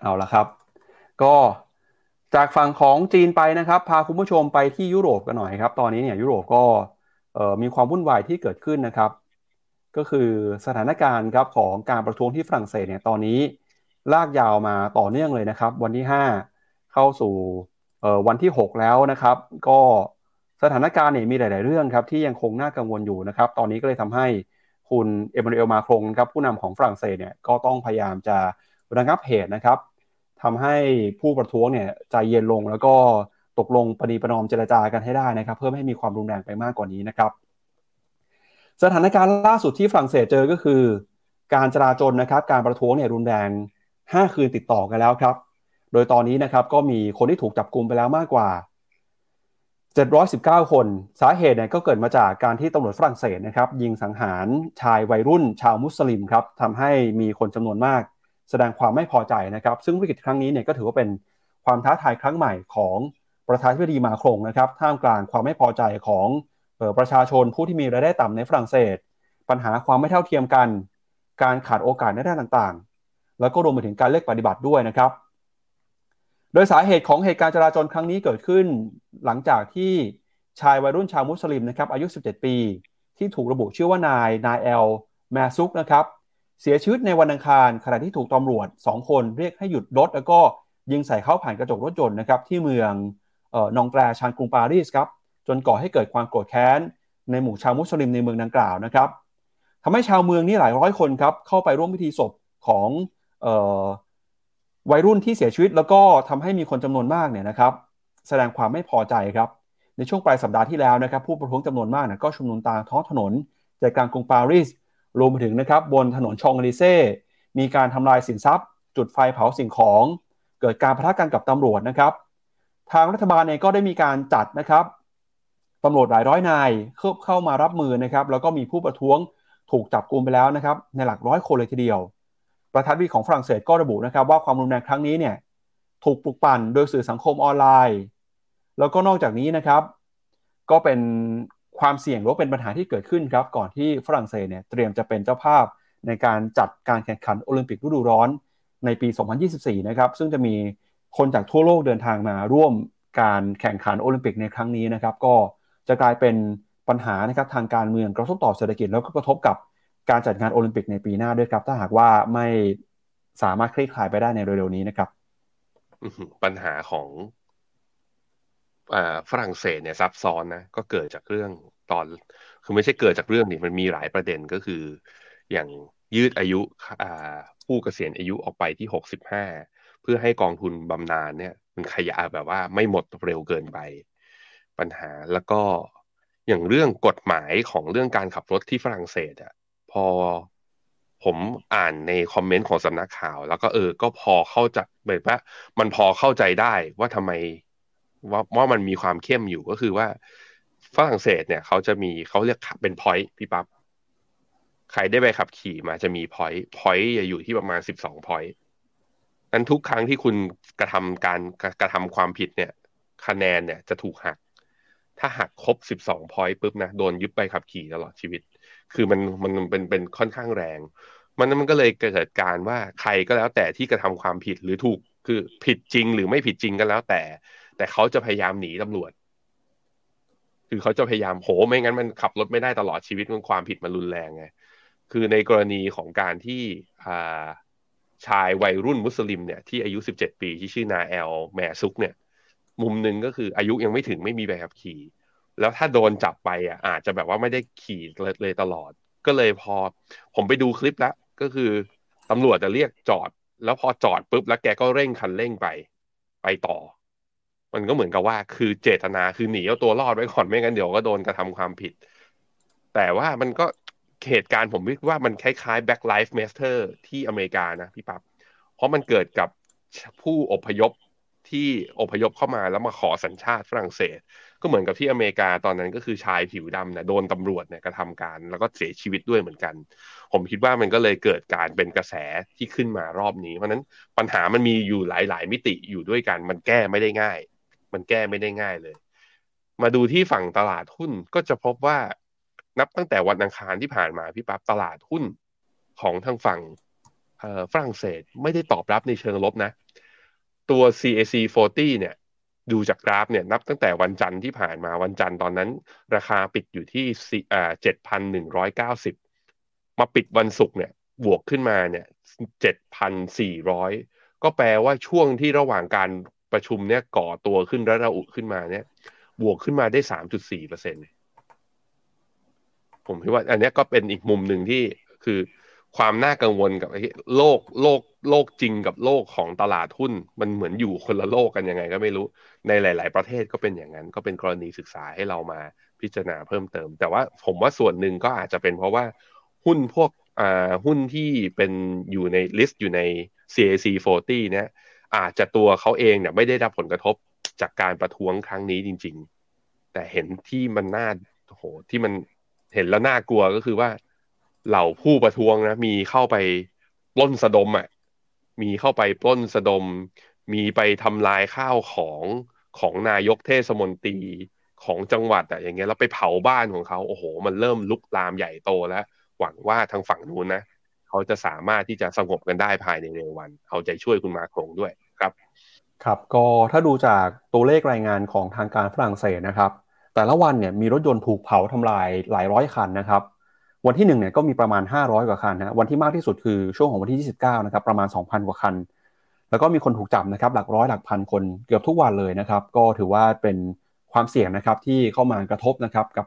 เอาละครับ ก็ จากฝั่งของจีนไปนะครับ พาคุณผู้ชมไปที่ยุโรปกันหน่อยครับ ตอนนี้เนี่ยยุโรปก็มีความวุ่นวายที่เกิดขึ้นนะครับ ก็คือสถานการณ์ครับของการประท้วงที่ฝรั่งเศสเนี่ยตอนนี้ลากยาวมาต่อเนื่องเลยนะครับ วันที่ 5 เข้าสู่วันที่ 6 แล้วนะครับ ก็สถานการณ์เนี่ยมีหลาย ๆ เรื่องครับที่ยังคงน่ากังวลอยู่นะครับ ตอนนี้ก็เลยทำให้คุณเอมานูเอลมาครงครับผู้นำของฝรั่งเศสเนี่ยก็ต้องพยายามจะระงับเหตุนะครับ ทำให้ผู้ประท้วงเนี่ยใจเย็นลง แล้วก็ตกลงปณีประนอมเจรจากันให้ได้นะครับ เพื่อไม่ให้มีความรุนแรงไปมากกว่านี้นะครับ สถานการณ์ล่าสุดที่ฝรั่งเศสเจอก็คือ การจราจรนะครับ การประท้วงเนี่ยรุนแรง 5 คืนติดต่อกันแล้วครับ โดยตอนนี้นะครับก็มีคนที่ถูกจับกลุมไปแล้วมากกว่า 719 คน สาเหตุเนี่ยก็เกิดมาจากการที่ตำรวจฝรั่งเศสนะครับ ยิงสังหารชายวัยรุ่นชาวมุสลิมครับทำให้มีคนจำนวนมาก แสดงความไม่พอใจนะครับ ซึ่งวิกฤตครั้งนี้เนี่ยก็ถือว่าเป็นความท้าทายครั้งใหม่ของประธานาธิบดีมาครงนะครับ ท่ามกลางความไม่พอใจของประชาชนผู้ที่มีรายได้ต่ำในฝรั่งเศส ปัญหาความไม่เท่าเทียมกัน การขาดโอกาสในด้านต่างๆ แล้วก็รวมไปถึงการเลือกปฏิบัติด้วยนะครับ โดยสาเหตุของเหตุการณ์จราจรครั้งนี้เกิดขึ้น หลังจากที่ชายวัยรุ่นชาวมุสลิมนะครับอายุ 17 ปี ที่ถูกระบุชื่อว่านายนายเอลแมซุกนะครับ เสียชีวิตในวันอังคาร ขณะที่ถูกตำรวจ 2 คนเรียกให้หยุดรถ แล้วก็ยิงใส่เข้าผ่านกระจกรถยนต์นะครับที่เมืองออนองแตรชานกรุงปารีสครับจนก่อให้เกิดความโกรธแค้น ในหมู่ชาวมุสลิมในเมืองดังกล่าวนะครับทำให้ชาวเมืองนี่หลายร้อยคนครับเข้าไปร่วมพิธีศพของวัยรุ่นที่เสียชีวิต แล้วก็ทำให้มีคนจำนวนมากเนี่ยนะครับ แสดงความไม่พอใจครับ ในช่วงปลายสัปดาห์ที่แล้วนะครับ ผู้ประท้วงจำนวนมากนะก็ชุมนุมตามท้องถนนใจกลางกรุงปารีส รวมไปถึงนะครับบนถนนชองอลิเซ่มีการทำลายสินทรัพย์ จุดไฟเผาสิ่งของ เกิดการประทะกันกับตำรวจนะครับ ทางรัฐบาลเองก็ได้มีการจัดนะครับตำรวจหลายร้อยนายเข้าเข้ามารับมือนะครับแล้วก็มีผู้ประท้วงถูกจับกลุมไปแล้วนะครับในหลักร้อยคนเลยทีเดียว ประธานวิของฝรั่งเศสก็ระบุนะครับว่าความรุนแรงครั้งนี้เนี่ยถูกปลุกปั่นโดยสื่อสังคมออนไลน์ แล้วก็นอกจากนี้นะครับ ก็เป็น ความเสี่ยงหรือเป็นปัญหาที่เกิดขึ้นครับก่อนที่ฝรั่งเศสเนี่ยเตรียมจะเป็นเจ้าภาพในการจัดการแข่งขันโอลิมปิกฤดูร้อนในปี 2024 นะครับ ซึ่งจะมีคนจากทั่วโลกเดินทางมาร่วมการแข่งขันโอลิมปิกในครั้งนี้นะครับ ก็จะกลายเป็นปัญหานะครับทางการเมืองกระทบต่อเศรษฐกิจแล้วก็กระทบกับการจัดงานโอลิมปิกในปีหน้าด้วยครับ ถ้าหากว่าไม่สามารถคลี่คลายไปได้ในเร็วๆนี้นะครับปัญหาของฝรั่งเศสเนี่ยซับซ้อนนะก็เกิดจากเรื่อง ตอน คือไม่ใช่เกิดจากเรื่องนี่มันมีหลายประเด็นก็คือ อย่างยืดอายุผู้เกษียณอายุออกไปที่หกสิบห้าเพื่อให้กองทุนบำนาญเนี่ย มันขยายแบบว่าไม่หมดเร็วเกินไป ปัญหาแล้วก็อย่างเรื่องกฎหมายของเรื่องการขับรถที่ฝรั่งเศสอะพอผมอ่านในคอมเมนต์ของสำนักข่าว แล้วก็เออ ก็พอเข้าใจแบบว่า มันพอเข้าใจได้ว่าทำไมว่าว่ามันมีความเข้มอยู่ก็คือว่า ฝรั่งเศสเนี่ยเขาจะมีเขาเรียกเป็น point พี่ปั๊บใครได้ใบขับขี่มาจะมี point point จะอยู่ที่ประมาณสิบสอง point นั้นทุกครั้งที่คุณกระทำการกระทำความผิดเนี่ย คะแนนเนี่ยจะถูกหัก ถ้าหักครบสิบสอง point ปุ๊บนะโดนยึดใบขับขี่ตลอดชีวิต คือมันมันเป็นเป็นค่อนข้างแรง มันมันก็เลยเกิดการว่าใครก็แล้วแต่ที่กระทำความผิดหรือถูกคือผิดจริงหรือไม่ผิดจริงก็แล้วแต่ แต่เขาจะพยายามหนีตำรวจ คือเขาจะพยายามโหไม่งั้นมันขับรถไม่ได้ตลอดชีวิตมันความผิดมันรุนแรงไงคือในกรณีของการที่ชายวัยรุ่นมุสลิมเนี่ยที่อายุ 17 ปีที่ชื่อนาแอลแมซุกเนี่ยมุมหนึ่งก็คืออายุยังไม่ถึงไม่มีใบขับขี่ แล้วถ้าโดนจับไปอะอาจจะแบบว่าไม่ได้ขี่เลยตลอด ก็เลยพอผมไปดูคลิปแล้วก็คือตำรวจจะเรียกจอด แล้วพอจอดปุ๊บแล้วแกก็เร่งคันเร่งไป ไปต่อ มันก็เหมือนกับว่าคือเจตนาคือหนีเอาตัวรอดไว้ก่อนไม่งั้นเดี๋ยวก็โดนกระทำความผิด แต่ว่ามันก็เหตุการณ์ผมคิดว่ามันคล้ายๆ Black Lives Matter ที่อเมริกานะพี่ปับ๊บเพราะมันเกิดกับผู้อพยพที่อพยพเข้ามาแล้วมาขอสัญชาติฝรั่งเศส ก็เหมือนกับที่อเมริกาตอนนั้นก็คือชายผิวดำเนี่ยโดนตำรวจเนี่ยกระทำการแล้วก็เสียชีวิตด้วยเหมือนกัน ผมคิดว่ามันก็เลยเกิดการเป็นกระแสที่ขึ้นมารอบนี้ เพราะนั้นปัญหามันมีอยู่หลาย ๆ มิติอยู่ด้วยกันมันแก้ไม่ได้ง่าย มันแก้ไม่ได้ง่ายเลย มาดูที่ฝั่งตลาดหุ้นก็จะพบว่านับตั้งแต่วันอังคารที่ผ่านมาพี่ปั๊บตลาดหุ้นของทางฝั่งฝรั่งเศสไม่ได้ตอบรับในเชิงลบนะ ตัว CAC 40 เนี่ย ดูจากกราฟเนี่ยนับตั้งแต่วันจันทร์ที่ผ่านมาวันจันทร์ตอนนั้น ราคาปิดอยู่ที่เจ็ดพันหนึ่งร้อยเก้าสิบมาปิดวันศุกร์เนี่ยบวกขึ้นมาเนี่ยเจ็ดพันสี่ร้อยก็แปลว่าช่วงที่ระหว่างการ ประชุมเนี่ยก่อตัวขึ้นและระอุขึ้นมาเนี่ย บวกขึ้นมาได้สามจุดสี่เปอร์เซ็นต์ผมคิดว่า อันนี้ก็เป็นอีกมุมหนึ่งที่คือความน่ากังวลกับโลกโลกโลกจริงกับโลกของตลาดหุ้น มันเหมือนอยู่คนละโลกกันยังไงก็ไม่รู้ ในหลาย ๆ ประเทศก็เป็นอย่างนั้น ก็เป็นกรณีศึกษาให้เรามาพิจารณาเพิ่มเติม แต่ว่าผมว่าส่วนหนึ่งก็อาจจะเป็นเพราะว่าหุ้นพวกอ่าหุ้นที่เป็นอยู่ในลิสต์อยู่ใน CAC 40 เนี่ย อาจจะตัวเขาเองเนี่ยไม่ได้รับผลกระทบจากการประท้วงครั้งนี้จริง ๆ แต่เห็นที่มันน่าโหที่มันเห็นแล้วน่ากลัวก็คือว่า เหล่าผู้ประท้วงนะมีเข้าไปปล้นสะดมอะมีเข้าไปปล้นสะดม มีไปทำลายข้าวของของนายกเทศมนตรีของจังหวัดอะอย่างเงี้ยแล้วไปเผาบ้านของเขาโอ้โห มันเริ่มลุกลามใหญ่โตแล้ว หวังว่าทางฝั่งนู้นนะ เขาจะสามารถที่จะสงบกันได้ภายในเร็ววัน เอาใจช่วยคุณมาคงด้วย ครับ ครับก็ถ้าดูจากตัวเลขรายงานของทางการฝรั่งเศสนะครับ แต่ละวันเนี่ยมีรถยนต์ถูกเผาทำลายหลายร้อยคันนะครับ วันที่1เนี่ยก็มีประมาณ 500 กว่าคันนะวันที่มากที่สุดคือช่วงของวันที่ 29 นะครับ ประมาณ 2,000 กว่าคัน แล้วก็มีคนถูกจับนะครับ หลักร้อยหลักพันคนเกือบทุกวันเลยนะครับ ก็ถือว่าเป็นความเสี่ยงนะครับที่เข้ามากระทบนะครับกับ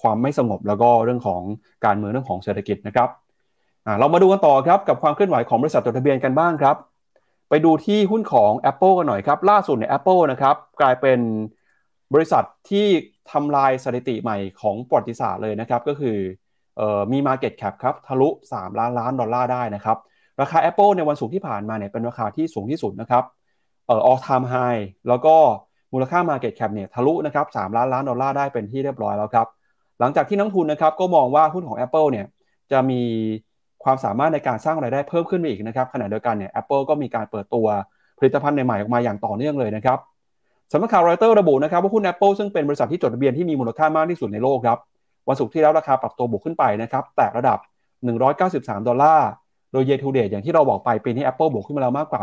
ความไม่สงบแล้วก็เรื่องของการเมืองเรื่องของเศรษฐกิจนะครับเรามาดูกันต่อครับกับความเคลื่อนไหวของบริษัทจดทะเบียนกันบ้างครับ ไปดูที่หุ้นของ Apple กันหน่อยครับ ล่าสุดเนี่ย Apple นะครับกลายเป็นบริษัทที่ทำลายสถิติใหม่ของประวัติศาสตร์เลยนะครับ ก็คืออมี Market Cap ครับทะลุ 3 ล้านล้านดอลลาร์ได้นะครับ ราคา Apple ในวันศุกร์ที่ผ่านมาเนี่ยเป็นราคาที่สูงที่สุดนะครับเอ่อ all time high แล้วก็มูลค่า Market Cap เนี่ยทะลุนะครับ3ล้านล้านดอลลาร์ได้เป็นที่เรียบร้อยแล้วครับ หลังจากที่นักทุนนะครับก็มองว่าหุ้นของ Apple เนี่ยจะมี ความสามารถในการสร้างรายได้เพิ่มขึ้นไปอีกนะครับขณะเดียวกันเนี่ย Apple ก็มีการเปิดตัวผลิตภัณฑ์ใหม่ๆออกมาอย่างต่อเนื่องเลยนะครับสำนักข่าวรอยเตอร์ระบุนะครับว่าหุ้น Apple ซึ่งเป็นบริษัทที่จดทะเบียนที่มีมูลค่ามากที่สุดในโลกครับวันศุกร์ที่แล้วราคาปรับตัวบวกขึ้นไปนะครับแตะระดับ 193 ดอลลาร์ โดย year to date อย่างที่เราบอกไปปีนี้ Apple บวกขึ้นมาแล้วมากกว่า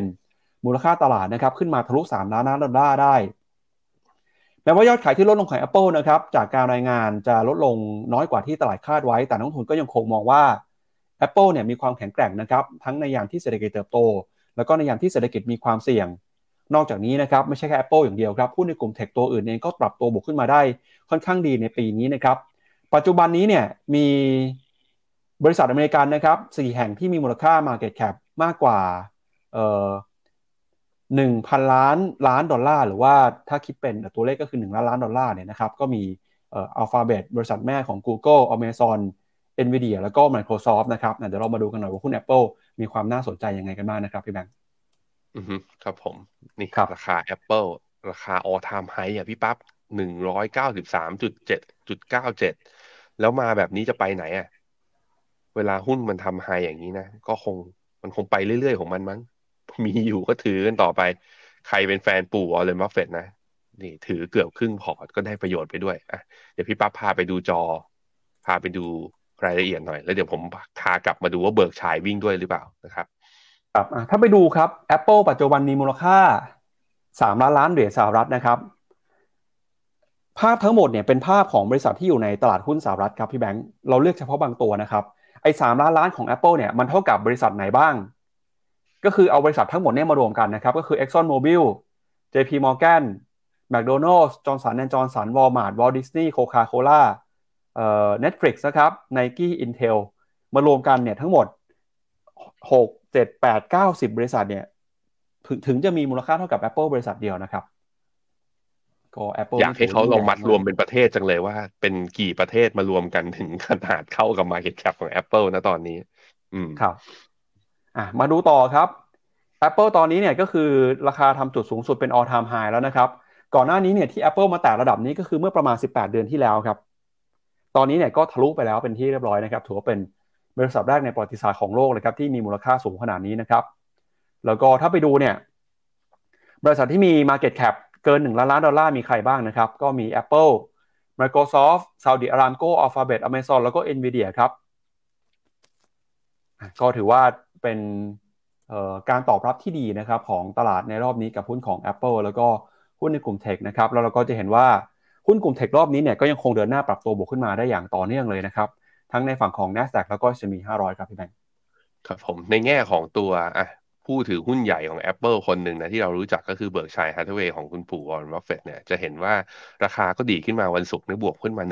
40%มูลค่าตลาดนะครับขึ้นมาทะลุ 3 ล้านดอลลาร์ได้ แม้ว่ายอดขายที่ลดลงของ Apple นะครับจากการรายงานจะลดลงน้อยกว่าที่ตลาดคาดไว้ แต่นักลงทุนก็ยังคงมองว่า Apple เนี่ยมีความแข็งแกร่งนะครับทั้งในยามที่เศรษฐกิจเติบโต แล้วก็ในยามที่เศรษฐกิจมีความเสี่ยง นอกจากนี้นะครับไม่ใช่แค่ Apple อย่างเดียวครับผู้ในกลุ่มเทคตัวอื่นเองก็ปรับตัวบวกขึ้นมาได้ค่อนข้างดีในปีนี้นะครับปัจจุบันนี้เนี่ยมีบริษัทอเมริกันนะครับสี่แห่งที่มีมูลค่า Market Cap มากกว่าเอ่อหนึ่งพันล้านล้านดอลลาร์หรือว่าถ้าคิดเป็นตัวเลขก็คือ 1 ล้านล้านดอลลาร์เนี่ยนะครับก็มีเอ่อ Alphabet บริษัทแม่ของ Google Amazon Nvidia แล้วก็ Microsoft นะครับเดี๋ยวเรามาดูกันหน่อยว่าหุ้น Apple มีความน่าสนใจยังไงกันบ้างนะครับพี่แบงค์อือครับผม นี่ราคา Apple ราคา all time high อะพี่ปั๊บหนึ่งร้อยเก้าสิบสามจุดเจ็ดจุดเก้าเจ็ดแล้วมาแบบนี้จะไปไหนอะ เวลาหุ้นมันทำไฮอย่างนี้นะ ก็คงมันคงไปเรื่อยๆของมันมั้ง มีอยู่ก็ถือกันต่อไป ใครเป็นแฟนปู่วอร์เรนบัฟเฟตนะ นี่ถือเกือบครึ่งพอร์ตก็ได้ประโยชน์ไปด้วยอะเดี๋ยวพี่ปั๊บพาไปดูจอ พาไปดู รายละเอียดหน่อย แล้วเดี๋ยวผมพากลับมาดูว่า Berkshire วิ่งด้วยหรือเปล่านะครับครับถ้าไปดูครับ Apple ปัจจุบันมีมูลค่า 3 ล้านล้านเหรียญสหรัฐนะครับ ภาพทั้งหมดเนี่ยเป็นภาพของบริษัทที่อยู่ในตลาดหุ้นสหรัฐครับพี่แบงค์เราเลือกเฉพาะบางตัวนะครับไอ้สามล้านล้านของ Apple เนี่ยมันเท่ากับบริษัทไหนบ้าง ก็คือเอาบริษัททั้งหมดเนี่ยมารวมกันนะครับ ก็คือ Exxon Mobil JP Morgan McDonald's Johnson Johnson Walmart Walt Disney Coca-Cola เอ่อ Netflix นะครับ Nike Intel มารวมกันเนี่ยทั้งหมด6เจ็ดแปดเก้าสิบบริษัทเนี่ยถึงถึงจะมีมูลค่าเท่ากับ Apple บริษัทเดียวนะครับก็ Apple อยากให้เขาลองมัดรวมเป็นประเทศจังเลยว่า เป็นกี่ประเทศมารวมกันถึงขนาดเข้ากับ Market Cap ของ Apple นะตอนนี้ อืมครับอะมาดูต่อครับ Apple ตอนนี้เนี่ยก็คือราคาทำจุดสูงสุดเป็น all time high แล้วนะครับ ก่อนหน้านี้เนี่ยที่ Apple มาแตะระดับนี้ก็คือเมื่อประมาณ 18 เดือนที่แล้วครับ ตอนนี้เนี่ยก็ทะลุไปแล้วเป็นที่เรียบร้อยนะครับถือว่าเป็นบริษัทแรกในประวัติศาสตร์ของโลกเลยครับที่มีมูลค่าสูงขนาดนี้นะครับ แล้วก็ถ้าไปดูเนี่ยบริษัทที่มี Market Cap เกิน1ล้านล้านดอลลาร์มีใครบ้างนะครับ ก็มี Apple Microsoft Saudi Aramco Alphabet Amazon แล้วก็ Nvidia ครับ ก็ถือว่าเป็นการตอบรับที่ดีนะครับของตลาดในรอบนี้กับหุ้นของ Apple แล้วก็หุ้นในกลุ่ม tech นะครับ แล้วเราก็จะเห็นว่า หุ้นกลุ่ม tech รอบนี้เนี่ยก็ยังคงเดินหน้าปรับตัวบวกขึ้นมาได้อย่างต่อเนื่องเลยนะครับ ทั้งในฝั่งของ NASDAQ แล้วก็ S&P 500 ครับพี่แบงค์ครับผมในแง่ของตัวอะผู้ถือหุ้นใหญ่ของ Apple คนหนึ่งนะที่เรารู้จักก็คือ Berkshire Hathaway ของคุณปู่วอร์เรนบัฟเฟตเนี่ยจะเห็นว่าราคาก็ดีขึ้นมาวันศุกร์นี่บวกขึ้นมา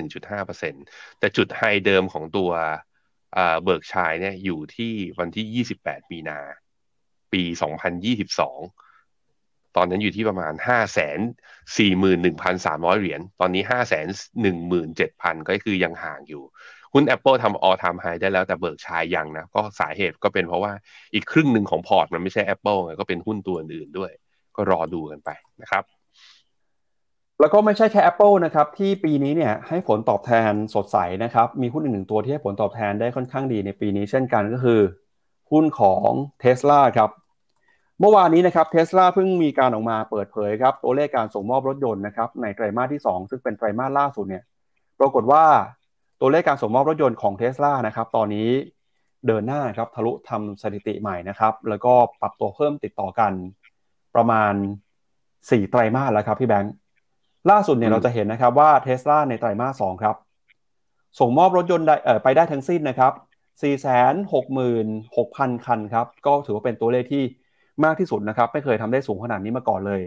1.5%แต่จุด high เดิมของตัว Berkshire เนี่ยอยู่ที่วันที่ 28 มีนา ปี 2022 ตอนนั้นอยู่ที่ประมาณ 5 4 1 3 0 0 เหรียญ ตอนนี้ 5 1 7 0 0 0 ก็คือยังห่างอยู่ หุ้น Apple ทำ all time high ได้แล้วแต่ Berkshire ยังนะ ก็สาเหตุก็เป็นเพราะว่าอีกครึ่งหนึ่งของพอร์ตมันไม่ใช่ Apple ไงก็เป็นหุ้นตัวอื่นด้วย ก็รอดูกันไปนะครับแล้วก็ไม่ใช่แค่ Apple นะครับที่ปีนี้เนี่ยให้ผลตอบแทนสดใสนะครับมีหุ้นอีกหนึ่งตัวที่ให้ผลตอบแทนได้ค่อนข้างดีในปีนี้เช่นกันก็คือ หุ้นของ t ส l a ครับ เมื่อวานนี้นะครับเทสลาเพิ่งมีการออกมาเปิดเผยครับตัวเลขการส่งมอบรถยนต์นะครับในไตรมาสที่ 2 ซึ่งเป็นไตรมาสล่าสุดเนี่ยปรากฏว่าตัวเลขการส่งมอบรถยนต์ของเทสลานะครับตอนนี้เดินหน้าครับทะลุทำสถิติใหม่นะครับแล้วก็ปรับตัวเพิ่มติดต่อกันประมาณ 4 ไตรมาสแล้วครับพี่แบงค์ล่าสุดเนี่ยเราจะเห็นนะครับว่าเทสลาในไตรมาส2ครับส่งมอบรถยนต์ไปได้ทั้งสิ้นนะครับ 466,000 คันครับ ก็ถือว่าเป็นตัวเลขที่ มากที่สุดนะครับไม่เคยทำได้สูงขนาดนี้มาก่อนเลย